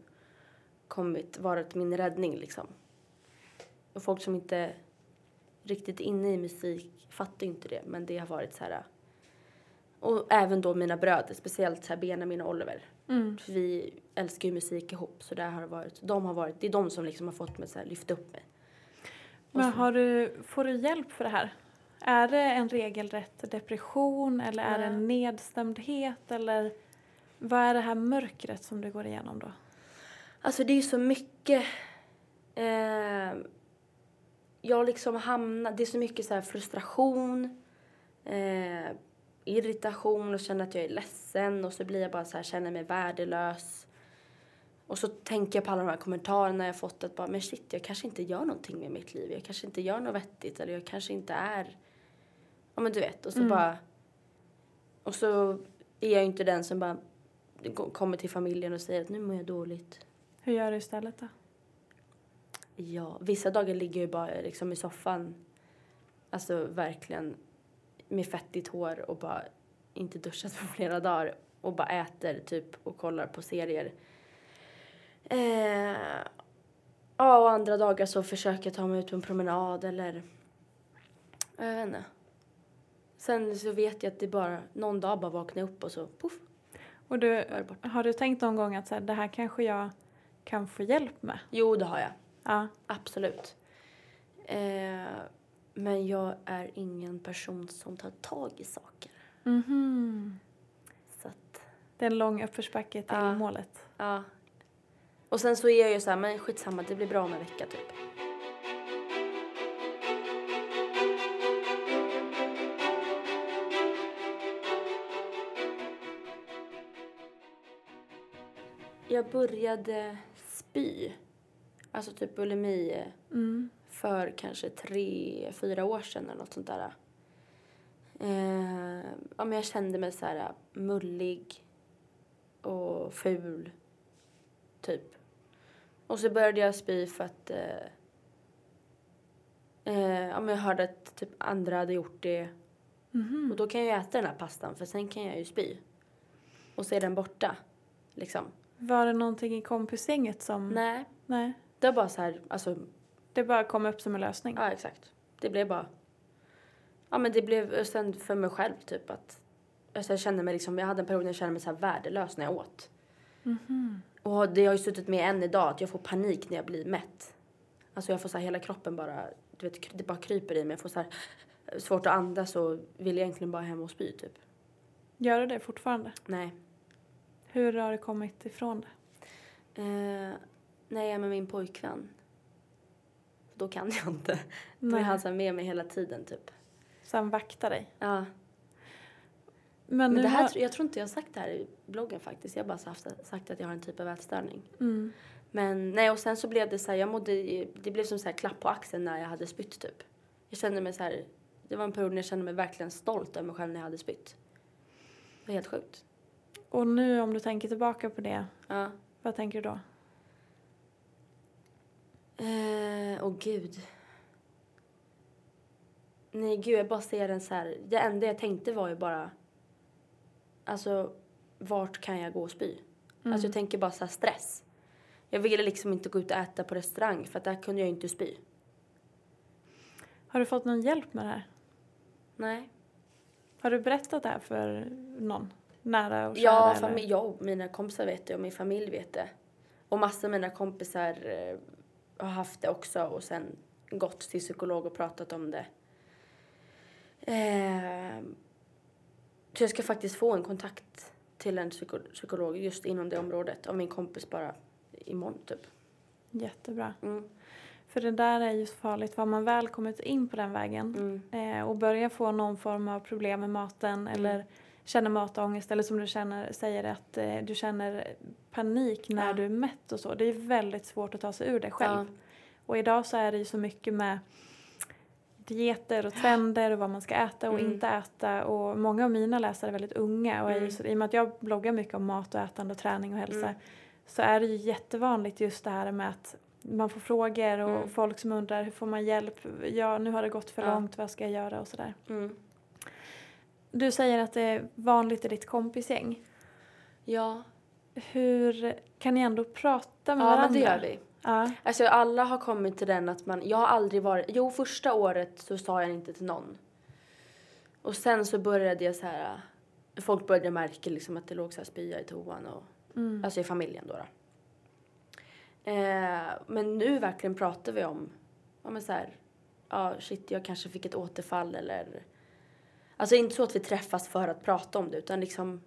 kommit, varit min räddning liksom. Och folk som inte riktigt inne i musik fattar ju inte det, men det har varit så här. Och även då mina bröder, speciellt så här Benjamin och Oliver. Mm. För vi älskar ju musik ihop, så där har det varit. De har varit, det är de som liksom har fått mig så här, lyfta upp mig. Men så- har du, får du hjälp för det här? Är det en regelrätt depression eller är det en nedstämdhet eller vad är det här mörkret som du går igenom då? Alltså det är ju så mycket. Eh, jag liksom hamnar, det är så mycket så här frustration, eh, irritation och känner att jag är ledsen och så blir jag bara så här, känner mig värdelös. Och så tänker jag på alla de här kommentarerna jag fått att bara, men shit, jag kanske inte gör någonting med mitt liv. Jag kanske inte gör något vettigt eller jag kanske inte är, ja men du vet. Och så Mm. bara, och så är jag inte den som bara kommer till familjen och säger att nu mår jag dåligt. Hur gör du istället då? Ja, vissa dagar ligger jag bara liksom i soffan, alltså verkligen med fettigt hår och bara inte duschat på flera dagar och bara äter typ och kollar på serier. Eh, ja, och andra dagar så försöker jag ta mig ut på en promenad eller jag vet inte. Sen så vet jag att det bara, någon dag bara vaknar jag upp och så poff, Och du, har du tänkt någon gång att så här, det här kanske jag kan få hjälp med? Jo, det har jag. Ja. Absolut. Eh, men jag är ingen person som tar tag i saker. Mhm. Så att, Det är en lång uppförsbacke till Ja. målet. ja. Och sen så är jag ju så här, men skitsamma, det blir bra om en vecka typ. jag började spy, alltså typ bulimi, Mm. för kanske tre, fyra år sedan eller något sånt där. Eh, ja, men jag kände mig så här mullig och ful, typ. Och så började jag spy för att eh, eh, ja, men jag hörde att typ andra hade gjort det. Mhm. Och då kan jag äta den här pastan för sen kan jag ju spy. Och så är den borta, liksom. Var det någonting i kompisgänget som... Nej, Nej. det var bara så här, alltså Det bara kom upp som en lösning? Ja, exakt. Det blev bara... Ja, men det blev sen för mig själv typ att... Alltså jag kände mig liksom, jag hade en period när jag kände mig så här värdelös när jag åt. Och det har ju suttit med än idag att jag får panik när jag blir mätt. Alltså jag får så här hela kroppen bara, du vet, det bara kryper i mig. Jag får så här svårt att andas och vill egentligen bara hem och spy typ. Gör du det fortfarande? Nej. Hur har det kommit ifrån det? Eh, när jag är med min pojkvän. Då kan jag inte. Då är Nej. han så med mig hela tiden typ. Så han vaktar dig? Ja. Men, Men det här, jag tror inte jag har sagt det här i bloggen faktiskt. Jag har bara sagt, sagt att jag har en typ av ätstörning. Mm. Men nej, och sen så blev det så här, jag mådde, det blev som så här klapp på axeln när jag hade spytt typ. Jag kände mig så här, det var en period när jag kände mig verkligen stolt över mig själv när jag hade spytt. Det var helt sjukt. Och nu om du tänker tillbaka på det, Ja. vad tänker du då? Eh, åh gud. Nej gud, jag bara ser en så här, det enda jag tänkte var ju bara, alltså vart kan jag gå och spy? Alltså jag tänker bara så här stress. Jag ville liksom inte gå ut och äta på restaurang för att där kunde jag inte spy. Har du fått någon hjälp med det här? Nej. Har du berättat det här för någon? Nära och kära? Ja, jag och mina kompisar vet det och min familj vet det. Och massor av mina kompisar eh, har haft det också och sen gått till psykolog och pratat om det. Eh, så jag ska faktiskt få en kontakt till en psyko- psykolog just inom det området av min kompis bara imorgon typ. Jättebra. Mm. För det där är ju så farligt. Har man väl kommit in på den vägen Mm. eh, och börjar få någon form av problem med maten eller känner matångest eller som du känner, säger att eh, du känner panik när Ja. du är mätt och så. Det är väldigt svårt att ta sig ur det själv. Ja. Och idag så är det ju så mycket med dieter och trender och vad man ska äta och Mm. inte äta. Och många av mina läsare är väldigt unga och Mm. i och med att jag bloggar mycket om mat och ätande och träning och hälsa Mm. så är det ju jättevanligt just det här med att man får frågor och Mm. folk som undrar hur får man hjälp? Ja, nu har det gått för Ja. långt, vad ska jag göra och sådär. Mm. Du säger att det är vanligt i ditt kompisgäng. Ja, Hur kan ni ändå prata med ja varandra? men det gör vi. Ja. Alltså alla har kommit till den att man, jag har aldrig varit, jo första året så sa jag inte till någon. Och sen så började jag så här, folk började märka liksom att det låg så här spya i toan och, Mm. alltså i familjen då. då. Eh, men nu verkligen pratar vi om, ja men så här, ja shit jag kanske fick ett återfall eller, alltså inte så att vi träffas för att prata om det utan liksom,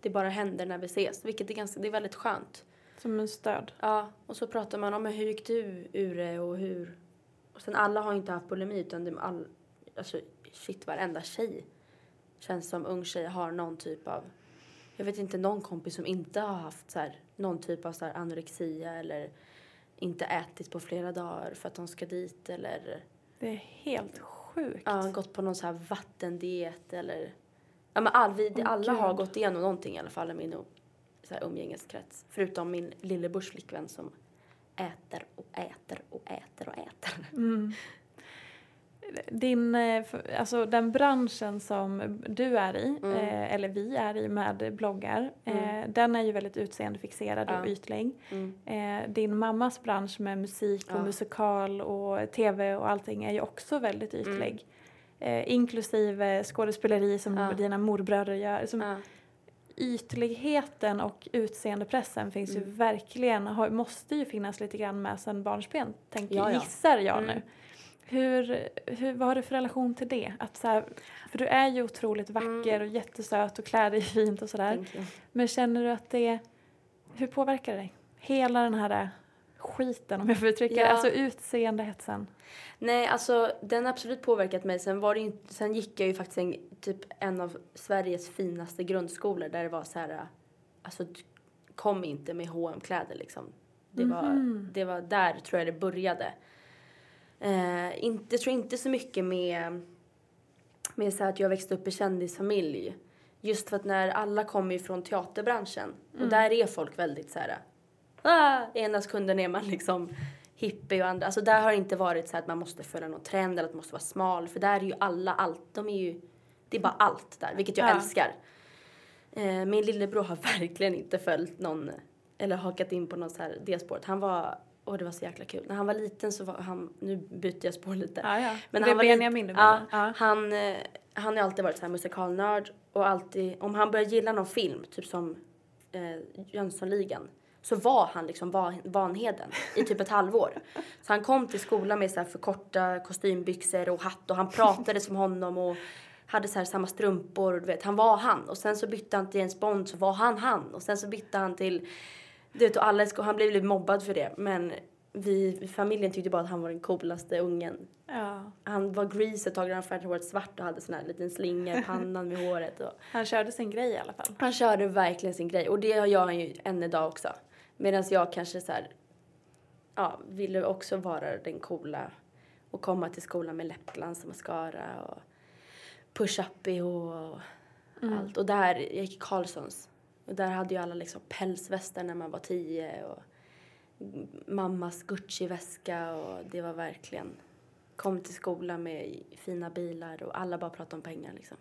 det bara händer när vi ses, vilket är ganska, det är väldigt skönt. Som en stöd. Ja, och så pratar man om hur gick du ur det och hur... Och sen alla har inte haft bulimi utan det är all... Alltså shit, varenda tjej känns som ung tjej har någon typ av... Jag vet inte någon kompis som inte har haft så här, någon typ av så här anorexia eller inte ätit på flera dagar för att de ska dit eller Det är helt sjukt. ja, gått på någon så här vattendiet eller... Ja men all, vi, Åh, alla har Gud. gått igenom någonting i alla fall i min så här, umgängeskrets. Förutom min lillebrors flickvän som äter och äter och äter och äter. Mm. Din, eh, alltså den branschen som du är i, Mm. eh, eller vi är i med bloggar, Mm. eh, den är ju väldigt utseendefixerad Ja. och ytlig. Mm. Eh, din mammas bransch med musik och Ja. musikal och tv och allting är ju också väldigt Mm. ytlig. Eh, inklusive skådespeleri som Ja. dina morbröder gör. Som. Ytligheten och utseendepressen finns ju Mm. verkligen, har, måste ju finnas lite grann med sen barnsben, tänker, Ja, ja. gissar jag Mm. nu. Hur, hur, vad har du för relation till det? Att så här, för du är ju otroligt vacker Mm. och jättesöt och klär dig fint och sådär. Men känner du att det, hur påverkar det dig? Hela den här skiten om jag får uttrycka det, Ja. alltså utseendehetsen. Nej, alltså den har absolut påverkat mig. Sen, var det ju, sen gick jag ju faktiskt en, typ en av Sveriges finaste grundskolor där det var så här, alltså kom inte med hm kläder liksom. Det, var, det var där tror jag det började. Eh, inte, jag tror inte så mycket med, med så att jag växte upp i kändisfamilj. Just för att när alla kommer ju från teaterbranschen och där är folk väldigt så här. Ah, ena sekunden är man liksom hippie och andra. Alltså där har det inte varit så att man måste följa någon trend eller att man måste vara smal. För där är ju alla allt. De är ju, det är bara allt där, vilket jag Ja. älskar. Eh, min lillebror har verkligen inte följt någon eller hakat in på någon så här det spåret. Han var, åh det var så jäkla kul. När han var liten så var han, nu byter jag spår lite. Ja, ja. Men det han var Benjamin du ja? Ja. Han, eh, han har alltid varit så här musikalnörd och alltid, om han börjar gilla någon film, typ som eh, Jönssonligan, så var han liksom van, Vanheden i typ ett halvår. Så han kom till skolan med så här för korta kostymbyxor och hatt och han pratade som honom och hade så här samma strumpor och du vet, han var han. Och sen så bytte han till James Bond så var han han. Och sen så bytte han till, du vet, och alla han blev lite mobbad för det. Men vi, familjen tyckte bara att han var den coolaste ungen Ja. han var grease ett tag när han färgade håret svart och hade sån här liten slinga i pannan med håret. Och Han körde sin grej i alla fall. han körde verkligen sin grej och det gör han ju än idag också. Medan jag kanske så här, ja, ville också vara den coola och komma till skolan med läppglans och mascara och push-up och allt. Och där, jag gick i Carlssons och där hade ju alla liksom pälsvästar när man var tio och mammas Gucci-väska och det var verkligen kom till skolan med fina bilar och alla bara pratade om pengar liksom.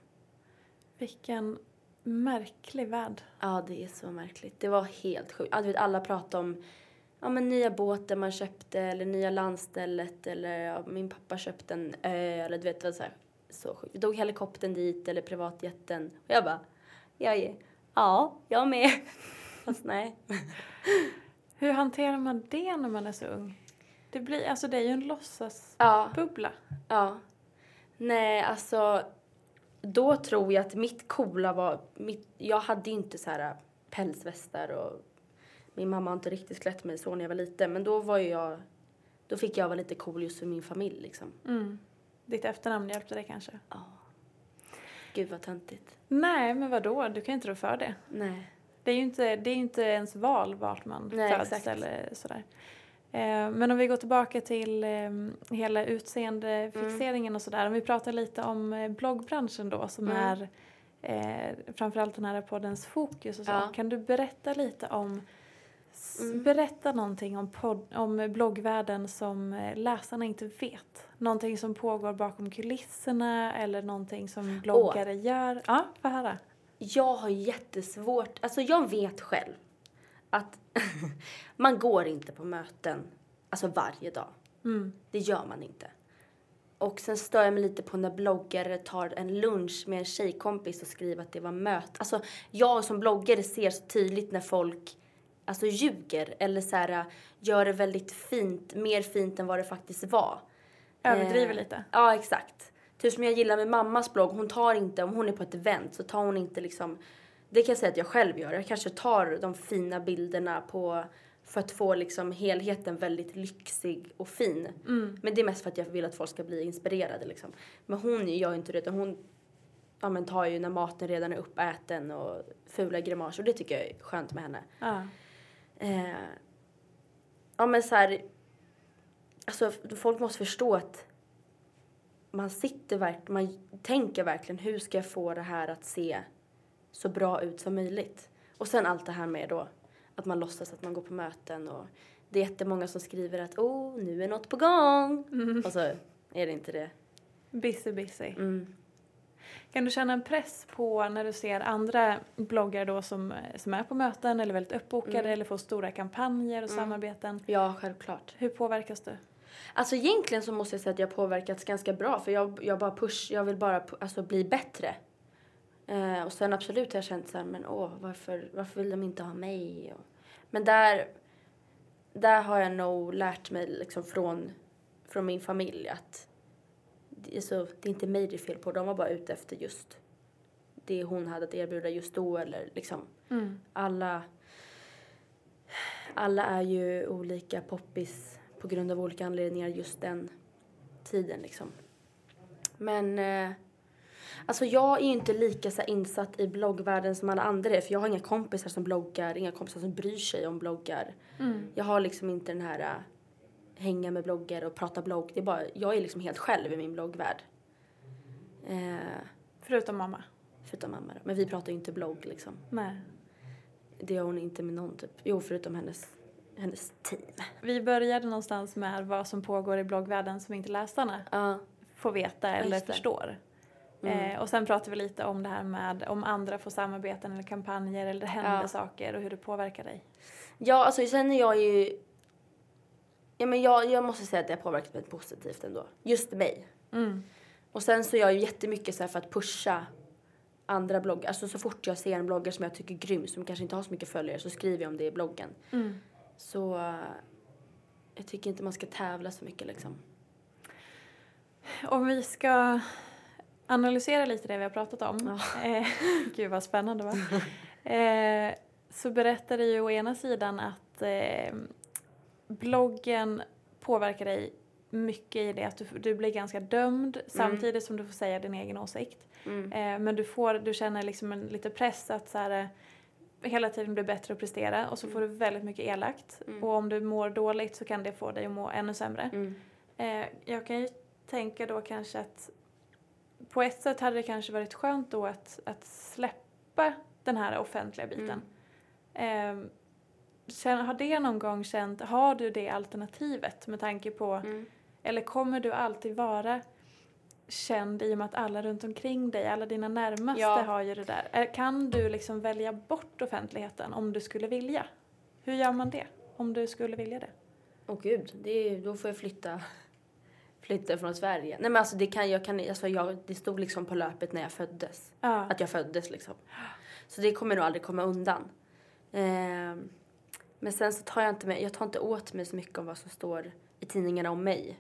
Vilken märklig värld. Ja, det är så märkligt. Det var helt sjukt. Ja, du vet, alla pratade om ja, men nya båten man köpte eller nya landstället eller ja, min pappa köpte en ö eller du vet, det var så, här, så sjukt. Vi tog helikoptern dit eller privatjätten och jag bara, jag är, ja, jag med. Fast nej. Hur hanterar man det när man är så ung? Det, blir, alltså det är ju en Ja. låtsasbubbla. Ja. Nej, alltså då tror jag att mitt coola var, mitt, jag hade ju inte så här pälsvästar och min mamma har inte riktigt klätt mig så när jag var liten men då var jag, då fick jag vara lite cool just för min familj liksom. Mm. Ditt efternamn hjälpte dig kanske? Gud vad töntigt. Nej, men vadå? Du kan ju inte rå för det. Nej. Det är ju inte, det är inte ens val vart man Nej, föds exakt. eller sådär. Eh, men om vi går tillbaka till eh, hela utseendefixeringen och sådär. Om vi pratar lite om eh, bloggbranschen då som Mm. är eh, framförallt den här poddens fokus och så. Ja. Kan du berätta lite om Mm. Berätta någonting om, podd, om bloggvärlden som eh, läsarna inte vet. Någonting som pågår bakom kulisserna eller någonting som bloggare gör. Ja, få höra. Jag har jättesvårt, alltså jag vet själv att man går inte på möten, alltså varje dag. Mm. Det gör man inte. Och sen stör jag mig lite på när bloggare tar en lunch med en tjejkompis och skriver att det var möte. Alltså jag som bloggare ser så tydligt när folk alltså ljuger eller så här, gör det väldigt fint, mer fint än vad det faktiskt var. Överdriver Eh, lite. Ja, exakt. Typ som jag gillar med mammas blogg, hon tar inte, om hon är på ett event så tar hon inte liksom, det kan jag säga att jag själv gör, jag kanske tar de fina bilderna på, för att få liksom helheten väldigt lyxig och fin. Men det är mest för att jag vill att folk ska bli inspirerade liksom. Men hon gör ju inte det, utan hon ja, men tar ju när maten redan är uppäten och fula grimaser och det tycker jag är skönt med henne. Ja. Eh, ja men så här, alltså folk måste förstå att man sitter verkligen, man tänker verkligen hur ska jag få det här att se så bra ut som möjligt. Och sen allt det här med då att man låtsas att man går på möten och det är jättemånga som skriver att oh, nu är något på gång. Och så är det inte det. Busy, busy. Mm. Kan du känna en press på när du ser andra bloggare då som, som är på möten eller väldigt uppbokade Mm. eller får stora kampanjer och samarbeten? Ja, självklart. Hur påverkas du? Alltså egentligen så måste jag säga att jag påverkats ganska bra för jag, jag bara push, jag vill bara alltså, bli bättre. Eh, och sen absolut har jag känt så här, men åh, varför, varför vill de inte ha mig? Och, men där, där har jag nog lärt mig liksom från, från min familj att det är, så, det är inte mig det är fel på, de var bara ute efter just det hon hade att erbjuda just då eller liksom alla alla är ju olika poppis på grund av olika anledningar just den tiden liksom. Men eh, Alltså jag är ju inte lika så insatt i bloggvärlden som alla andra är. För jag har inga kompisar som bloggar, inga kompisar som bryr sig om bloggar. Jag har liksom inte den här äh, hänga med bloggar och prata blogg. Det är bara, jag är liksom helt själv i min bloggvärld. Eh, Förutom mamma. förutom mamma då. Men vi pratar ju inte blogg liksom. Nej. Det gör hon inte med någon typ. Jo, förutom hennes, hennes team. Vi började någonstans med vad som pågår i bloggvärlden som inte läsarna Ja. får veta eller förstår. Mm. Eh, och sen pratade vi lite om det här med om andra får samarbeten eller kampanjer eller det händer Ja. saker och hur det påverkar dig. Ja, alltså sen är jag ju... Ja, men jag, jag måste säga att det har påverkat mig positivt ändå. Just mig. Mm. Och sen så är jag ju jättemycket så här för att pusha andra bloggar. Alltså så fort jag ser en bloggare som jag tycker är grym, som kanske inte har så mycket följare, så skriver jag om det i bloggen. Mm. Så eh, jag tycker inte man ska tävla så mycket liksom. Om vi ska analysera lite det vi har pratat om. Ja. Eh, gud vad spännande va? Eh, så berättade ju å ena sidan att eh, bloggen påverkar dig mycket i det att du, du blir ganska dömd samtidigt som du får säga din egen åsikt. Mm. Eh, men du, får, du känner liksom en lite press att så här, hela tiden bli bättre och prestera och så får du väldigt mycket elakt. Mm. Och om du mår dåligt så kan det få dig att må ännu sämre. Mm. Eh, jag kan ju tänka då kanske att på ett sätt hade det kanske varit skönt då att, att släppa den här offentliga biten. Eh, känn, har det någon gång känt, har du det alternativet med tanke på, Mm. eller kommer du alltid vara känd i och med att alla runt omkring dig, alla dina närmaste Ja. har ju det där. Kan du liksom välja bort offentligheten om du skulle vilja? Hur gör man det? Om du skulle vilja det? Åh gud, det är, då får jag flytta, flytta från Sverige. Nej men alltså det kan jag, kan, alltså jag, det stod liksom på löpet när jag föddes. Ja. Att jag föddes liksom. Så det kommer nog aldrig komma undan. Ehm, men sen så tar jag inte mig, jag tar inte åt mig så mycket om vad som står i tidningarna om mig.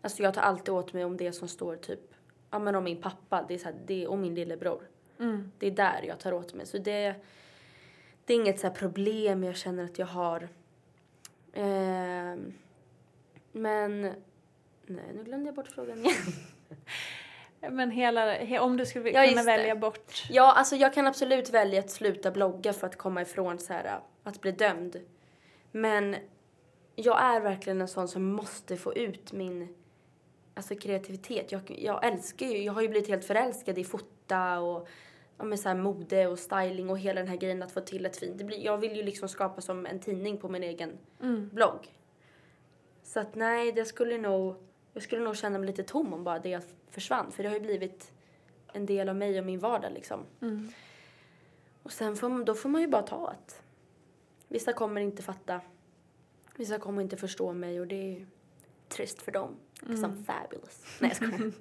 Alltså jag tar alltid åt mig om det som står typ, ja men om min pappa, det är så här, det, och min lillebror. Mm. Det är där jag tar åt mig. Så det, det är inget så här problem jag känner att jag har. Ehm, men, nej nu glömde jag bort frågan igen. Men hela, he, om du skulle Ja, kunna just det. välja bort Ja, alltså jag kan absolut välja att sluta blogga för att komma ifrån så här, att bli dömd. Men jag är verkligen en sån som måste få ut min alltså, kreativitet. Jag, jag älskar ju, jag har ju blivit helt förälskad i fota och ja, men så här, mode och styling och hela den här grejen att få till ett fint. Det blir, jag vill ju liksom skapa som en tidning på min egen Mm. blogg. Så att nej, det skulle nog, jag skulle nog känna mig lite tom om bara det försvann. För det har ju blivit en del av mig och min vardag liksom. Mm. Och sen får då får man ju bara ta att vissa kommer inte fatta. Vissa kommer inte förstå mig och det är ju trist för dem. Mm. I'm fabulous. Nej jag skojar.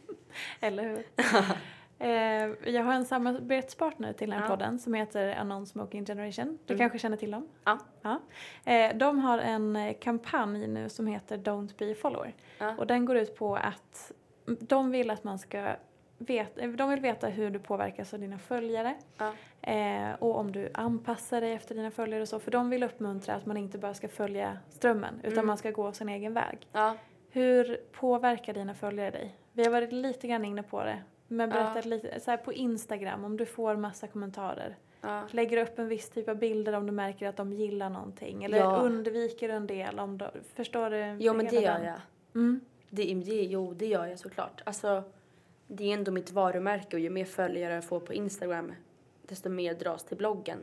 Eller hur? eh, jag har en samarbetspartner till den här Ja. podden som heter A Non-Smoking Generation. Du Mm. kanske känner till dem? Ja. ja. Eh, de har en eh, kampanj nu som heter Don't be a follower. Ja. Och den går ut på att de vill att man ska veta, de vill veta hur du påverkas av dina följare. Ja. Och om du anpassar dig efter dina följare och så. För de vill uppmuntra att man inte bara ska följa strömmen utan Mm. man ska gå sin egen väg. Hur påverkar dina följare dig? Vi har varit lite grann inne på det. Men berätta lite, så här på Instagram om du får massa kommentarer. Ja. Lägger upp en viss typ av bilder om du märker att de gillar någonting. Eller Ja. undviker en del om du, förstår du? Jo men det gör den? jag. Mm. Det, det, jo det gör jag såklart. Alltså det är ändå mitt varumärke och ju mer följare jag får på Instagram desto mer dras till bloggen.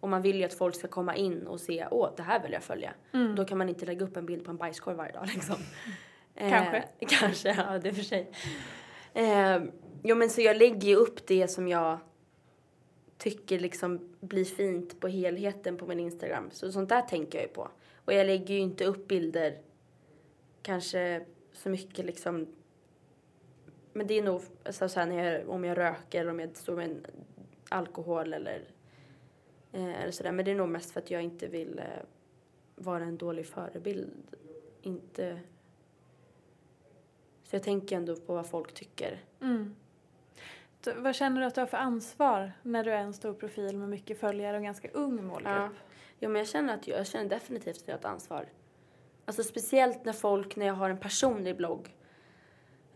Och man vill ju att folk ska komma in och se, åh det här vill jag följa. Mm. Då kan man inte lägga upp en bild på en bajskorv varje dag liksom. Kanske. Eh, kanske, ja det är för sig. Eh, jo men så jag lägger ju upp det som jag tycker liksom blir fint på helheten på min Instagram. Så sånt där tänker jag ju på. Och jag lägger ju inte upp bilder kanske så mycket liksom men det är nog alltså, så här, när jag, om jag röker eller om jag står med en alkohol eller, eh, eller sådär. Men det är nog mest för att jag inte vill eh, vara en dålig förebild. Inte... Så jag tänker ändå på vad folk tycker. Mm. Så, vad känner du att du har för ansvar när du är en stor profil med mycket följare och ganska ung målgrupp? Ja. Jo, men jag känner, att jag, jag känner definitivt att jag har ett ansvar. Alltså speciellt när folk, när jag har en personlig blogg.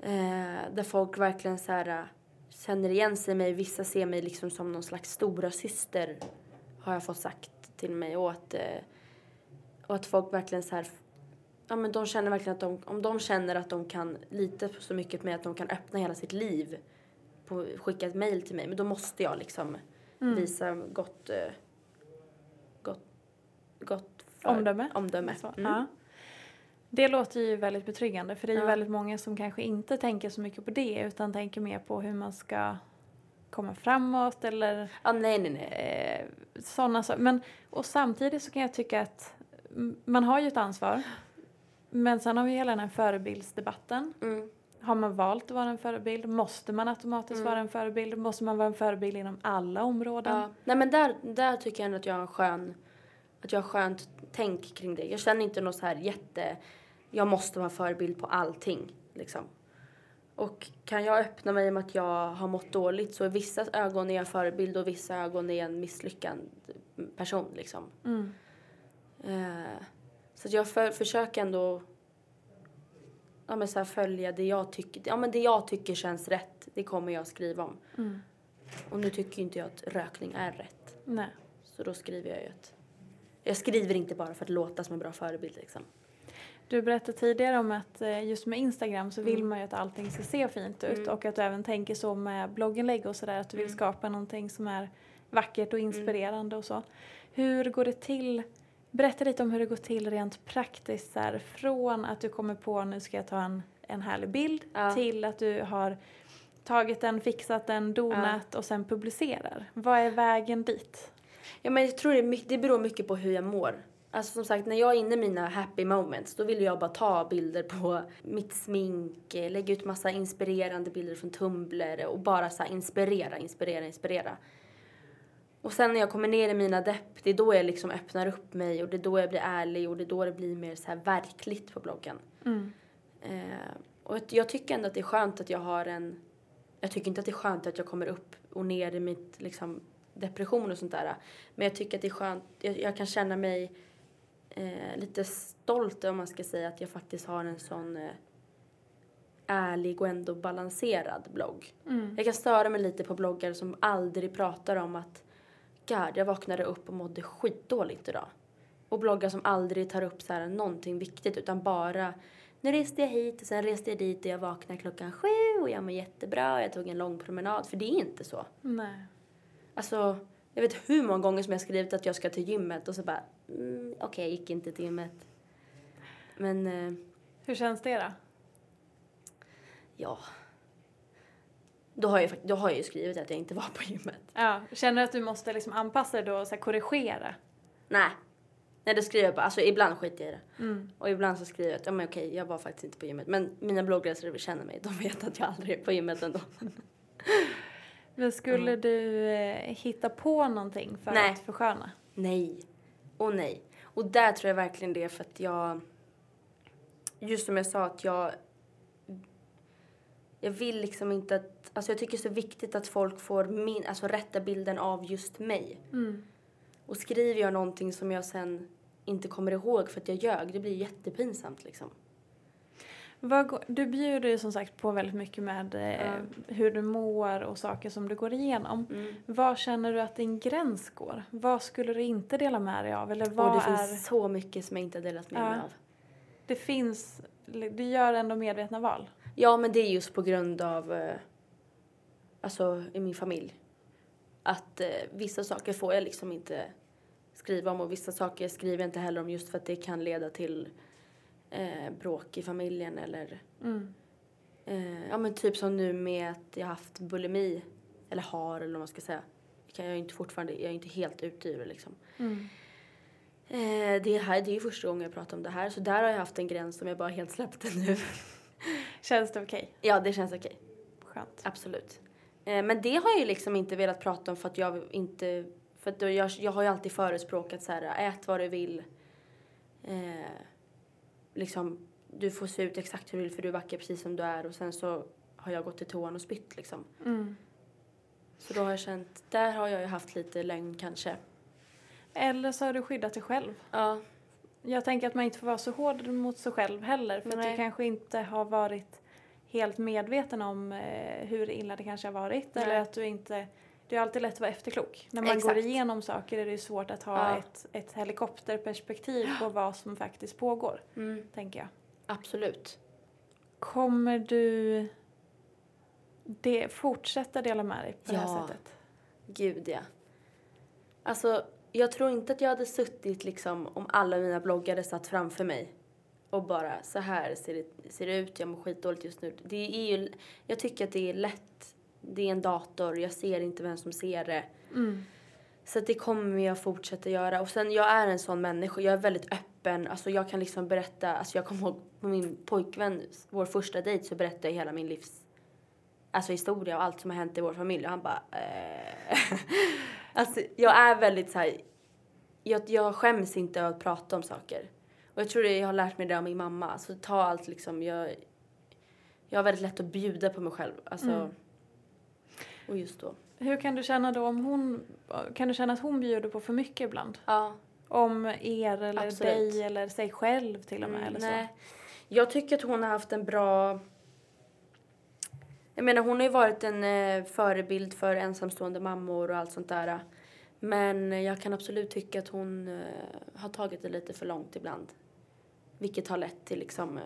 Eh, där folk verkligen så här, känner igen sig i mig. Vissa ser mig liksom som någon slags stora syster har jag fått sagt till mig. Och att, eh, och att folk verkligen så här, ja men de känner verkligen att de, om de känner att de kan lita så mycket på mig att de kan öppna hela sitt liv på, skicka ett mail till mig. Men då måste jag liksom visa gott, eh, gott, gott för, Omdöme? omdöme. Så, Mm. ja. Det låter ju väldigt betryggande för det är ju Ja. väldigt många som kanske inte tänker så mycket på det utan tänker mer på hur man ska komma framåt eller Ja, nej, nej, nej. eh, sådana saker. Men och samtidigt så kan jag tycka att mm, man har ju ett ansvar. Men sen har vi hela den här förebildsdebatten. Mm. Har man valt att vara en förebild? Måste man automatiskt vara en förebild? Måste man vara en förebild inom alla områden? Ja. Nej men där, där tycker jag ändå att jag har en skön, att jag har skönt tänk kring det. Jag känner inte något så här jätte, jag måste vara förebild på allting liksom. Och kan jag öppna mig med att jag har mått dåligt så i vissa ögon är jag förebild och i vissa ögon är jag en misslyckad person liksom. Mm. Eh, så jag för, försöker ändå ja, men så här följa det jag, tycker, ja, men det jag tycker känns rätt. Det kommer jag skriva om. Mm. Och nu tycker inte jag att rökning är rätt. Nej. Så då skriver jag ju att... Jag skriver inte bara för att låta som en bra förebild liksom. Du berättade tidigare om att eh, just med Instagram så vill Mm. man ju att allting ska se fint ut Mm. och att du även tänker så med blogginlägg och sådär att du vill Mm. skapa någonting som är vackert och inspirerande och så. Hur går det till? Berätta lite om hur det går till rent praktiskt så här, från att du kommer på nu ska jag ta en, en härlig bild Ja. till att du har tagit den, fixat den, donat och sen publicerar. Vad är vägen dit? Ja, men jag tror det, mycket, det beror mycket på hur jag mår. Alltså som sagt, när jag är inne i mina happy moments då vill jag bara ta bilder på mitt smink, eh, lägga ut massa inspirerande bilder från Tumblr och bara så inspirera, inspirera, inspirera. Och sen när jag kommer ner i mina depp, det är då jag liksom öppnar upp mig och det är då jag blir ärlig och det är då det blir mer så här verkligt på bloggen. Mm. Eh, och jag- tycker ändå att det är skönt att jag har en... Jag tycker inte att det är skönt att jag kommer upp och ner i mitt liksom, depression och sånt där. Men jag tycker att det är skönt, jag, jag kan känna mig eh, lite stolt om man ska säga att jag faktiskt har en sån eh, ärlig och ändå balanserad blogg. Mm. Jag kan störa mig lite på bloggar som aldrig pratar om att God, jag vaknade upp och mådde skitdåligt idag. Och bloggar som aldrig tar upp så här någonting viktigt utan bara nu reste jag hit och sen reste jag dit och jag vaknade klockan sju och jag mår jättebra och jag tog en lång promenad. För det är inte så. Nej. Alltså, jag vet hur många gånger som jag skrivit att jag ska till gymmet och så bara mm, okej, jag gick inte till gymmet. Men eh, Hur känns det då? ja. Då har, jag, då har jag ju skrivit att jag inte var på gymmet. Ja, känner du att du måste liksom anpassa dig då och så korrigera? Nej. Nej, det skriver jag bara. Alltså ibland skiter jag i det. Mm. Och ibland så skriver jag att ja, men okej, jag var faktiskt inte på gymmet. Men mina bloggläsare känner mig. De vet att jag aldrig är på gymmet ändå. Men skulle du eh, hitta på någonting för Nej. att försköna? nej. Och nej. Och där tror jag verkligen det för att jag... Just som jag sa att jag... Jag vill liksom inte att... Alltså jag tycker det är så viktigt att folk får min, alltså rätta bilden av just mig. Mm. Och skriver jag någonting som jag sen inte kommer ihåg för att jag ljög, det blir jättepinsamt liksom. Vad du bjuder ju som sagt på väldigt mycket med eh, hur du mår och saker som du går igenom. Mm. Var känner du att din gräns går? Vad skulle du inte dela med dig av? Eller vad och det är... finns så mycket som jag inte har delat med Ja. mig av. Det finns... Du gör ändå medvetna val. Ja, men det är just på grund av, eh, alltså i min familj. Att eh, vissa saker får jag liksom inte skriva om och vissa saker skriver jag inte heller om just för att det kan leda till eh, bråk i familjen eller Mm. eh, ja men typ som nu med att jag haft bulimi eller har eller vad man ska säga. Jag är inte fortfarande, jag är inte helt ute ur det liksom. Mm. Eh, det här det är ju första gången jag pratar om det här så där har jag haft en gräns som jag bara helt släppte nu. Känns det okej? ja, det känns okej. Skönt. Absolut. Eh, men det har jag ju liksom inte velat prata om för att jag inte... För att jag, jag har ju alltid förespråkat så här, ät vad du vill. Eh, liksom, du får se ut exakt hur du vill för du är vacker precis som du är. Och sen så har jag gått till toan och spytt liksom. Mm. Så då har jag känt, där har jag ju haft lite lögn kanske. Eller så har du skyddat dig själv. Ja, Jag tänker att man inte får vara så hård mot sig själv heller. För att Nej. du kanske inte har varit helt medveten om eh, hur illa det kanske har varit Nej. eller att du inte det är alltid lätt att vara efterklok. När man Exakt. går igenom saker är det ju svårt att ha Ja. ett, ett helikopterperspektiv på vad som faktiskt pågår, Mm, tänker jag. absolut. Kommer du det, fortsätta dela med dig på det här Ja. sättet? Gud ja. Alltså, jag tror inte att jag hade suttit liksom om alla mina bloggare satt framför mig och bara så här ser det, ser det ut, jag mår skitdåligt just nu. Det är ju, jag tycker att det är lätt. Det är en dator, jag ser inte vem som ser det. Mm. Så det kommer jag fortsätta göra. Och sen jag är en sån människa, jag är väldigt öppen. Alltså jag kan liksom berätta, alltså jag kommer ihåg på min pojkvän, vår första dejt så berättade jag hela min livs alltså historia och allt som har hänt i vår familj och han bara eh. Alltså jag är väldigt så här, jag, jag skäms inte över att prata om saker. Och jag tror det, jag har lärt mig det av min mamma. Alltså ta allt liksom, jag, jag har väldigt lätt att bjuda på mig själv. Alltså, Mm. och just då. Hur kan du känna då om hon, kan du känna att hon bjuder på för mycket ibland? Ja. Om er eller Absolut. dig eller sig själv till och med Mm, eller nej. Jag tycker att hon har haft en bra... Jag menar hon har ju varit en eh, förebild för ensamstående mammor och allt sånt där. Men jag kan absolut tycka att hon eh, har tagit det lite för långt ibland. Vilket har lett till liksom eh,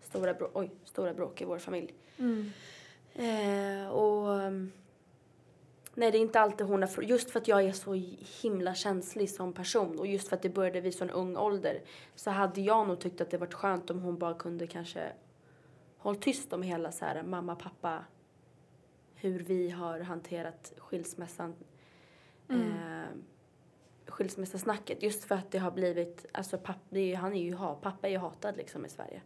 stora, brå- oj, stora bråk i vår familj. Mm. Eh, och... um, Nej, det är inte alltid hon har... Just för att jag är så himla känslig som person och just för att det började vid så en ung ålder så hade jag nog tyckt att det varit skönt om hon bara kunde kanske hålla tyst om hela så här mamma, pappa, hur vi har hanterat skilsmässan. Eh, skilsmässasnacket. Just för att det har blivit, alltså papp, är ju, han är ju, ha- pappa är ju hatad liksom i Sverige.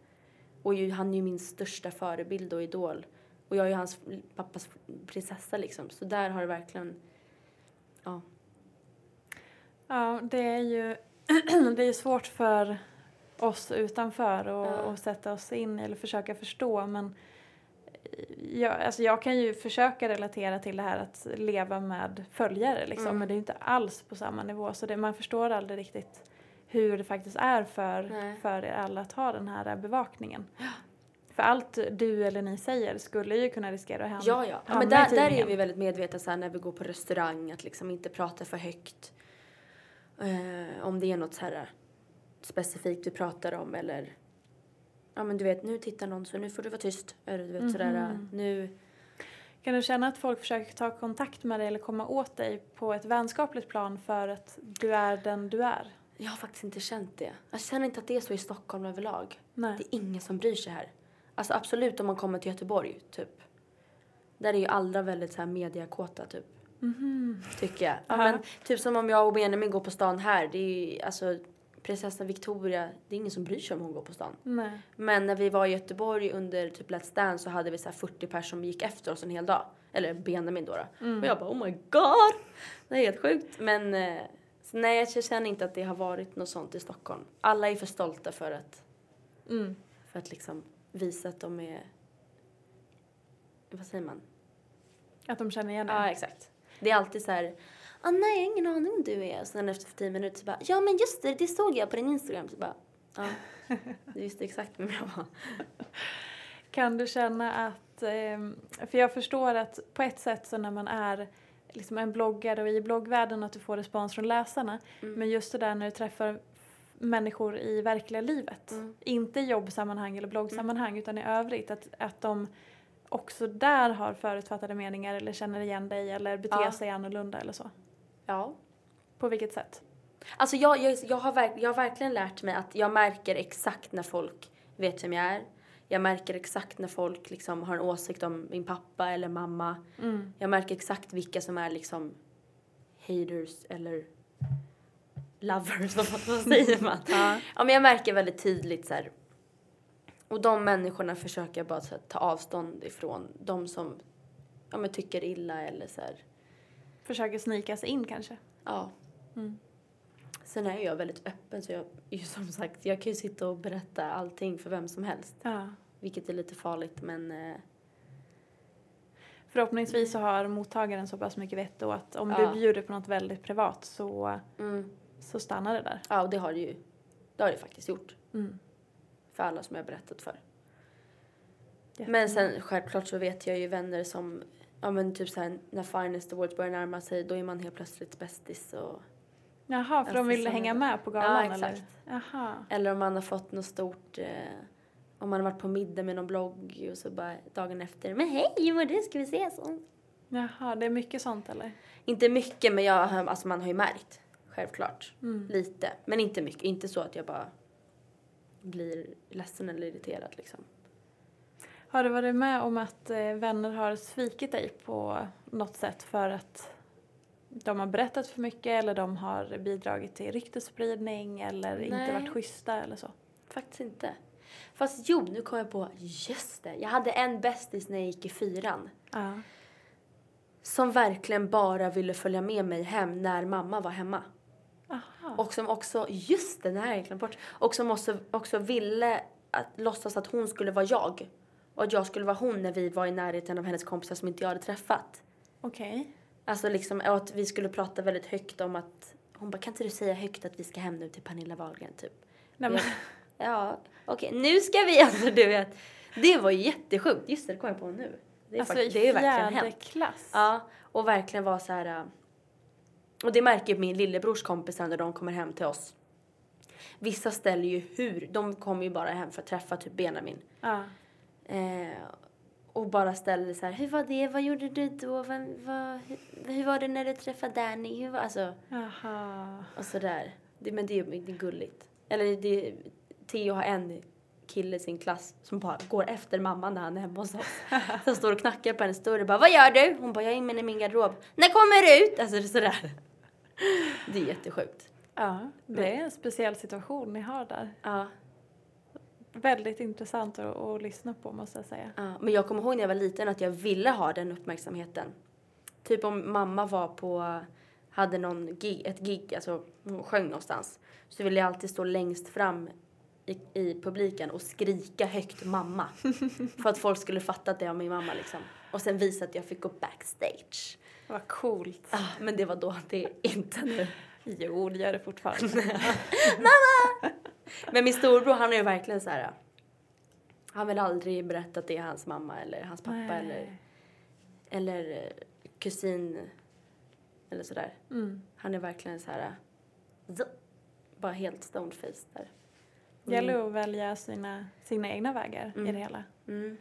Och ju, han är ju min största förebild och idol. Och jag är ju hans pappas prinsessa liksom. Så där har det verkligen, ja. Ja, det är ju det är svårt för oss utanför och, Ja. och sätta oss in eller försöka förstå men jag, alltså jag kan ju försöka relatera till det här att leva med följare liksom, Mm. men det är inte alls på samma nivå så det, man förstår aldrig riktigt hur det faktiskt är för, Nej. för er alla att ha den här bevakningen. För allt du eller ni säger skulle ju kunna riskera att hända. Ja, ja. ja men där, där är vi väldigt medvetna så här, när vi går på restaurang att liksom inte prata för högt. Eh, om det är något så här eh, specifikt vi pratar om eller ja men du vet nu tittar någon så nu får du vara tyst. Eller du vet sådär eh, Mhm. nu. Kan du känna att folk försöker ta kontakt med dig eller komma åt dig på ett vänskapligt plan för att du är den du är? Jag har faktiskt inte känt det. Jag känner inte att det är så i Stockholm överlag. Nej. Det är ingen som bryr sig här. Alltså absolut om man kommer till Göteborg typ. Där är ju alla väldigt så här mediakåta typ. Tycker jag. Ja, men, typ som om jag och Benjamin går på stan här. Det är ju, alltså prinsessan Victoria, det är ingen som bryr sig om hon går på stan. Nej. Men när vi var i Göteborg under typ Let's Dance så hade vi så här 40 personer som gick efter oss en hel dag. Eller Benjamin då. då. Och jag bara oh my god! Det är helt sjukt. Men eh, nej jag känner inte att det har varit något sånt i Stockholm. Alla är för stolta för att, Mm. för att liksom visa att de är, vad säger man? Att de känner igen dig? Ja exakt. Det är alltid så här, ah, nej jag har ingen aning om du är. Och sen efter 10 minuter så bara, ja men just det, det såg jag på din Instagram. Så bara, ja. Du visste exakt vem jag var. Kan du känna att, ehm, för jag förstår att på ett sätt så när man är liksom en bloggare och i bloggvärlden att du får respons från läsarna. Mm. Men just det där när du träffar människor i verkliga livet. Mm. Inte i jobbsammanhang eller bloggsammanhang utan i övrigt. Att, att de också där har förutfattade meningar eller känner igen dig eller beter Ja. sig annorlunda eller så. Ja. På vilket sätt? Alltså jag, jag, jag, har verk, jag har verkligen lärt mig att jag märker exakt när folk vet vem jag är. Jag märker exakt när folk liksom har en åsikt om min pappa eller mamma. Mm. Jag märker exakt vilka som är liksom haters eller lovers, vad, säger man? Ja. Ja, men jag märker väldigt tydligt så här. Och de människorna försöker jag bara här, ta avstånd ifrån. De som ja, men tycker illa eller så här. Försöker snika sig in kanske? Ja. Mm. Sen är jag väldigt öppen så jag, som sagt, jag kan ju sitta och berätta allting för vem som helst. Ja. Vilket är lite farligt men eh, Förhoppningsvis så har mottagaren så pass mycket vett då att om Ja. du bjuder på något väldigt privat så, mm, så stannar det där. ja och det har det ju. Det har det faktiskt gjort. Mm. För alla som jag har berättat för. Men sen självklart så vet jag ju vänner som, ja men typ såhär när Finest Awards börjar närma sig då är man helt plötsligt bästis och Jaha, för Alltså, de såna hänga med på galan Ja, eller? exakt. Jaha. Eller om man har fått något stort, eh, om man har varit på middag med någon blogg och så bara dagen efter, men hej hur mår du, ska vi ses? Och, Jaha, det är mycket sånt eller? inte mycket men jag, alltså man har ju märkt, självklart. Lite, men inte mycket. Inte så att jag bara blir ledsen eller irriterad liksom. Har du varit med om att eh, vänner har svikit dig på något sätt för att de har berättat för mycket eller de har bidragit till ryktesspridning eller inte Nej. varit schyssta eller så? Faktiskt inte. Fast jo, nu kom jag på, just det. Jag hade en bästis när jag gick i fyran. Ja. Som verkligen bara ville följa med mig hem när mamma var hemma. Aha. Och som också, just det, det här jag bort. Och som också, också ville att, låtsas att hon skulle vara jag. Och att jag skulle vara hon när vi var i närheten av hennes kompisar som inte jag hade träffat. Okej. Alltså liksom, och att vi skulle prata väldigt högt om att hon bara, kan inte du säga högt att vi ska hem nu till Pernilla Wahlgren typ? Nej, men, Ja, okej, nu ska vi, alltså du vet. Det var ju jättesjukt, just det, det kom jag på nu. Det är, alltså fakt- det är verkligen hänt. klass? Ja, och verkligen vara så här. äh, Och det märker ju min lillebrors kompisar när de kommer hem till oss. Vissa ställer ju hur, de kommer ju bara hem för att träffa typ Benjamin. Ja. Eh, och bara ställer så här, hur var det, vad gjorde du då, vad, vad, hur, hur var det när du träffade Danny, hur var, alltså, Jaha. och sådär. Det, men det är, det är gulligt. Eller det, Theo har en kille i sin klass som bara går efter mamman när han är hemma hos oss. Som står och knackar på hennes dörr och bara, vad gör du? Hon bara, jag är inne i min garderob. När kommer du ut? Alltså det är sådär. Det är jättesjukt. Ja, det är en speciell situation ni har där. Ja, Väldigt intressant att, att lyssna på måste jag säga. ja. Men jag kommer ihåg när jag var liten att jag ville ha den uppmärksamheten. Typ om mamma var på, hade någon gig, ett gig, alltså hon sjöng någonstans. Så ville jag alltid stå längst fram i, i publiken och skrika högt mamma. för att folk skulle fatta att det var min mamma liksom. Och sen visa att jag fick gå backstage. Vad coolt. Ah, men det var då, det är inte nu. Jo, det gör det fortfarande. Men min storbror han är ju verkligen så här. Han vill aldrig berätta att det är hans mamma eller hans pappa Nej. eller, eller eh, kusin eller sådär. Mm. Han är verkligen så här. Bara helt stonefaced där. Det gäller att välja sina, sina egna vägar i Mm. det hela. Mm.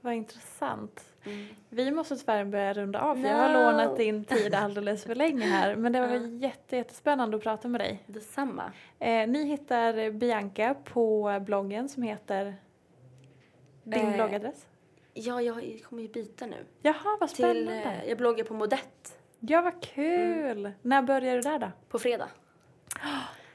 Vad intressant. Mm. Vi måste tyvärr börja runda av för jag har No. lånat din tid alldeles för länge här. Men det var jätte, jättespännande att prata med dig. Detsamma. Eh, ni hittar Bianca på bloggen som heter din Eh, bloggadress. Ja, jag kommer ju byta nu. Jaha, vad Till, spännande. eh, jag bloggar på Modette Ja, vad kul. Mm. När börjar du där då? på fredag.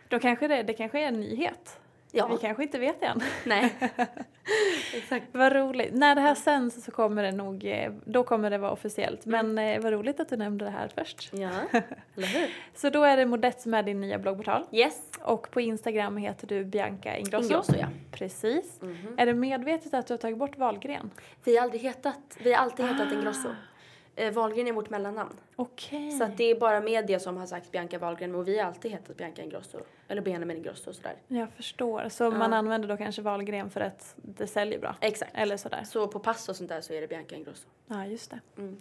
Då kanske det, det kanske är en nyhet. Ja, Vi kanske inte vet än. nej. Exakt. Vad roligt. När det här sänds så kommer det nog, eh, då kommer det vara officiellt. Men eh, vad roligt att du nämnde det här först. Ja, eller hur? Så då är det Modette som är din nya bloggportal. Yes. Och på Instagram heter du Bianca Ingrosso. Ingrosso, ja. Precis. Mhm. Är det medvetet att du har tagit bort Wahlgren? Vi har aldrig hetat, vi har alltid hetat Ah. Ingrosso. Eh, Wahlgren är vårt mellannamn. Okej. Så att det är bara media som har sagt Bianca Wahlgren och vi har alltid hetat Bianca Ingrosso. Eller Benjamin Ingrosso och sådär. Jag förstår. Så man använder då kanske Wahlgren för att det säljer bra? Exakt. Eller sådär. Så på pass och sånt där så är det Bianca Ingrosso. Ja, just det. Mm.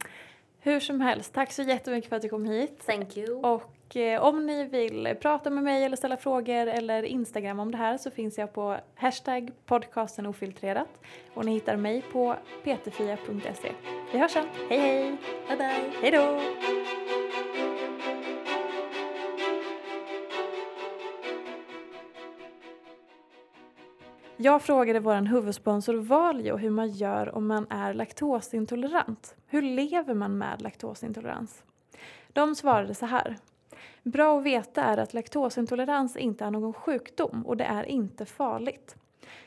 Hur som helst, tack så jättemycket för att du kom hit. Thank you. Och eh, om ni vill prata med mig eller ställa frågor eller Instagram om det här så finns jag på hashtag podcasten ofiltrerat och ni hittar mig på peterfia.se. Vi hörs sen. Hej hej! Bye bye. Hej Jag frågade vår huvudsponsor Valio hur man gör om man är laktosintolerant. Hur lever man med laktosintolerans? De svarade så här. Bra att veta är att laktosintolerans inte är någon sjukdom och det är inte farligt.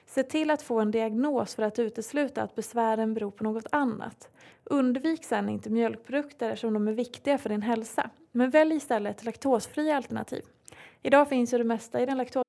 Se till att få en diagnos för att utesluta att besvären beror på något annat. Undvik sen inte mjölkprodukter eftersom de är viktiga för din hälsa. Men välj istället laktosfria alternativ. Idag finns ju det mesta i den laktos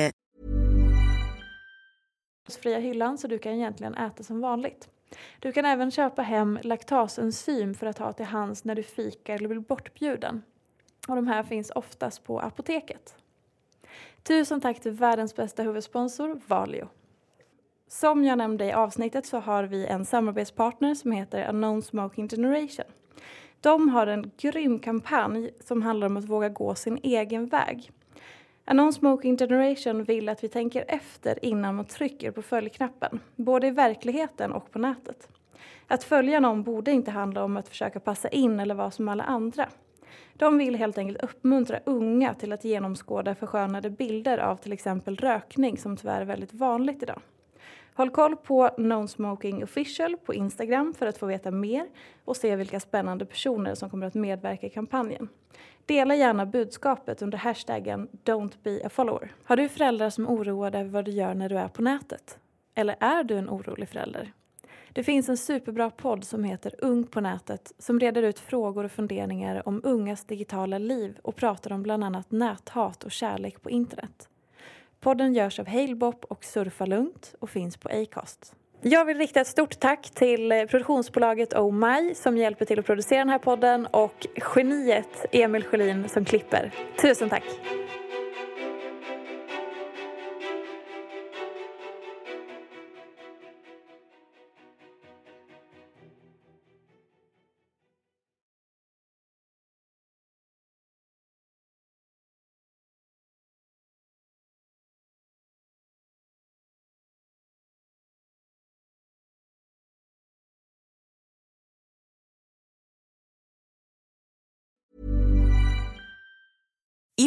Fria hyllan så du kan egentligen äta som vanligt. Du kan även köpa hem laktasenzym för att ha till hands när du fikar eller blir bortbjuden. Och de här finns oftast på apoteket. Tusen tack till världens bästa huvudsponsor, Valio. Som jag nämnde i avsnittet så har vi en samarbetspartner som heter Unknown Smoking Generation. De har en grym kampanj som handlar om att våga gå sin egen väg. A Non-Smoking Generation vill att vi tänker efter innan man trycker på följknappen, både i verkligheten och på nätet. Att följa någon borde inte handla om att försöka passa in eller vara som alla andra. De vill helt enkelt uppmuntra unga till att genomskåda förskönade bilder av till exempel rökning som tyvärr är väldigt vanligt idag. Håll koll på Non-Smoking Official på Instagram för att få veta mer och se vilka spännande personer som kommer att medverka i kampanjen. Dela gärna budskapet under hashtaggen Don't be a follower. Har du föräldrar som är oroade över vad du gör när du är på nätet? Eller är du en orolig förälder? Det finns en superbra podd som heter Ung på nätet som reder ut frågor och funderingar om ungas digitala liv och pratar om bland annat näthat och kärlek på internet. Podden görs av Halebop och Surfa Lugnt och finns på Acast. Jag vill rikta ett stort tack till produktionsbolaget Oh My som hjälper till att producera den här podden och geniet Emil Sjölin som klipper. Tusen tack!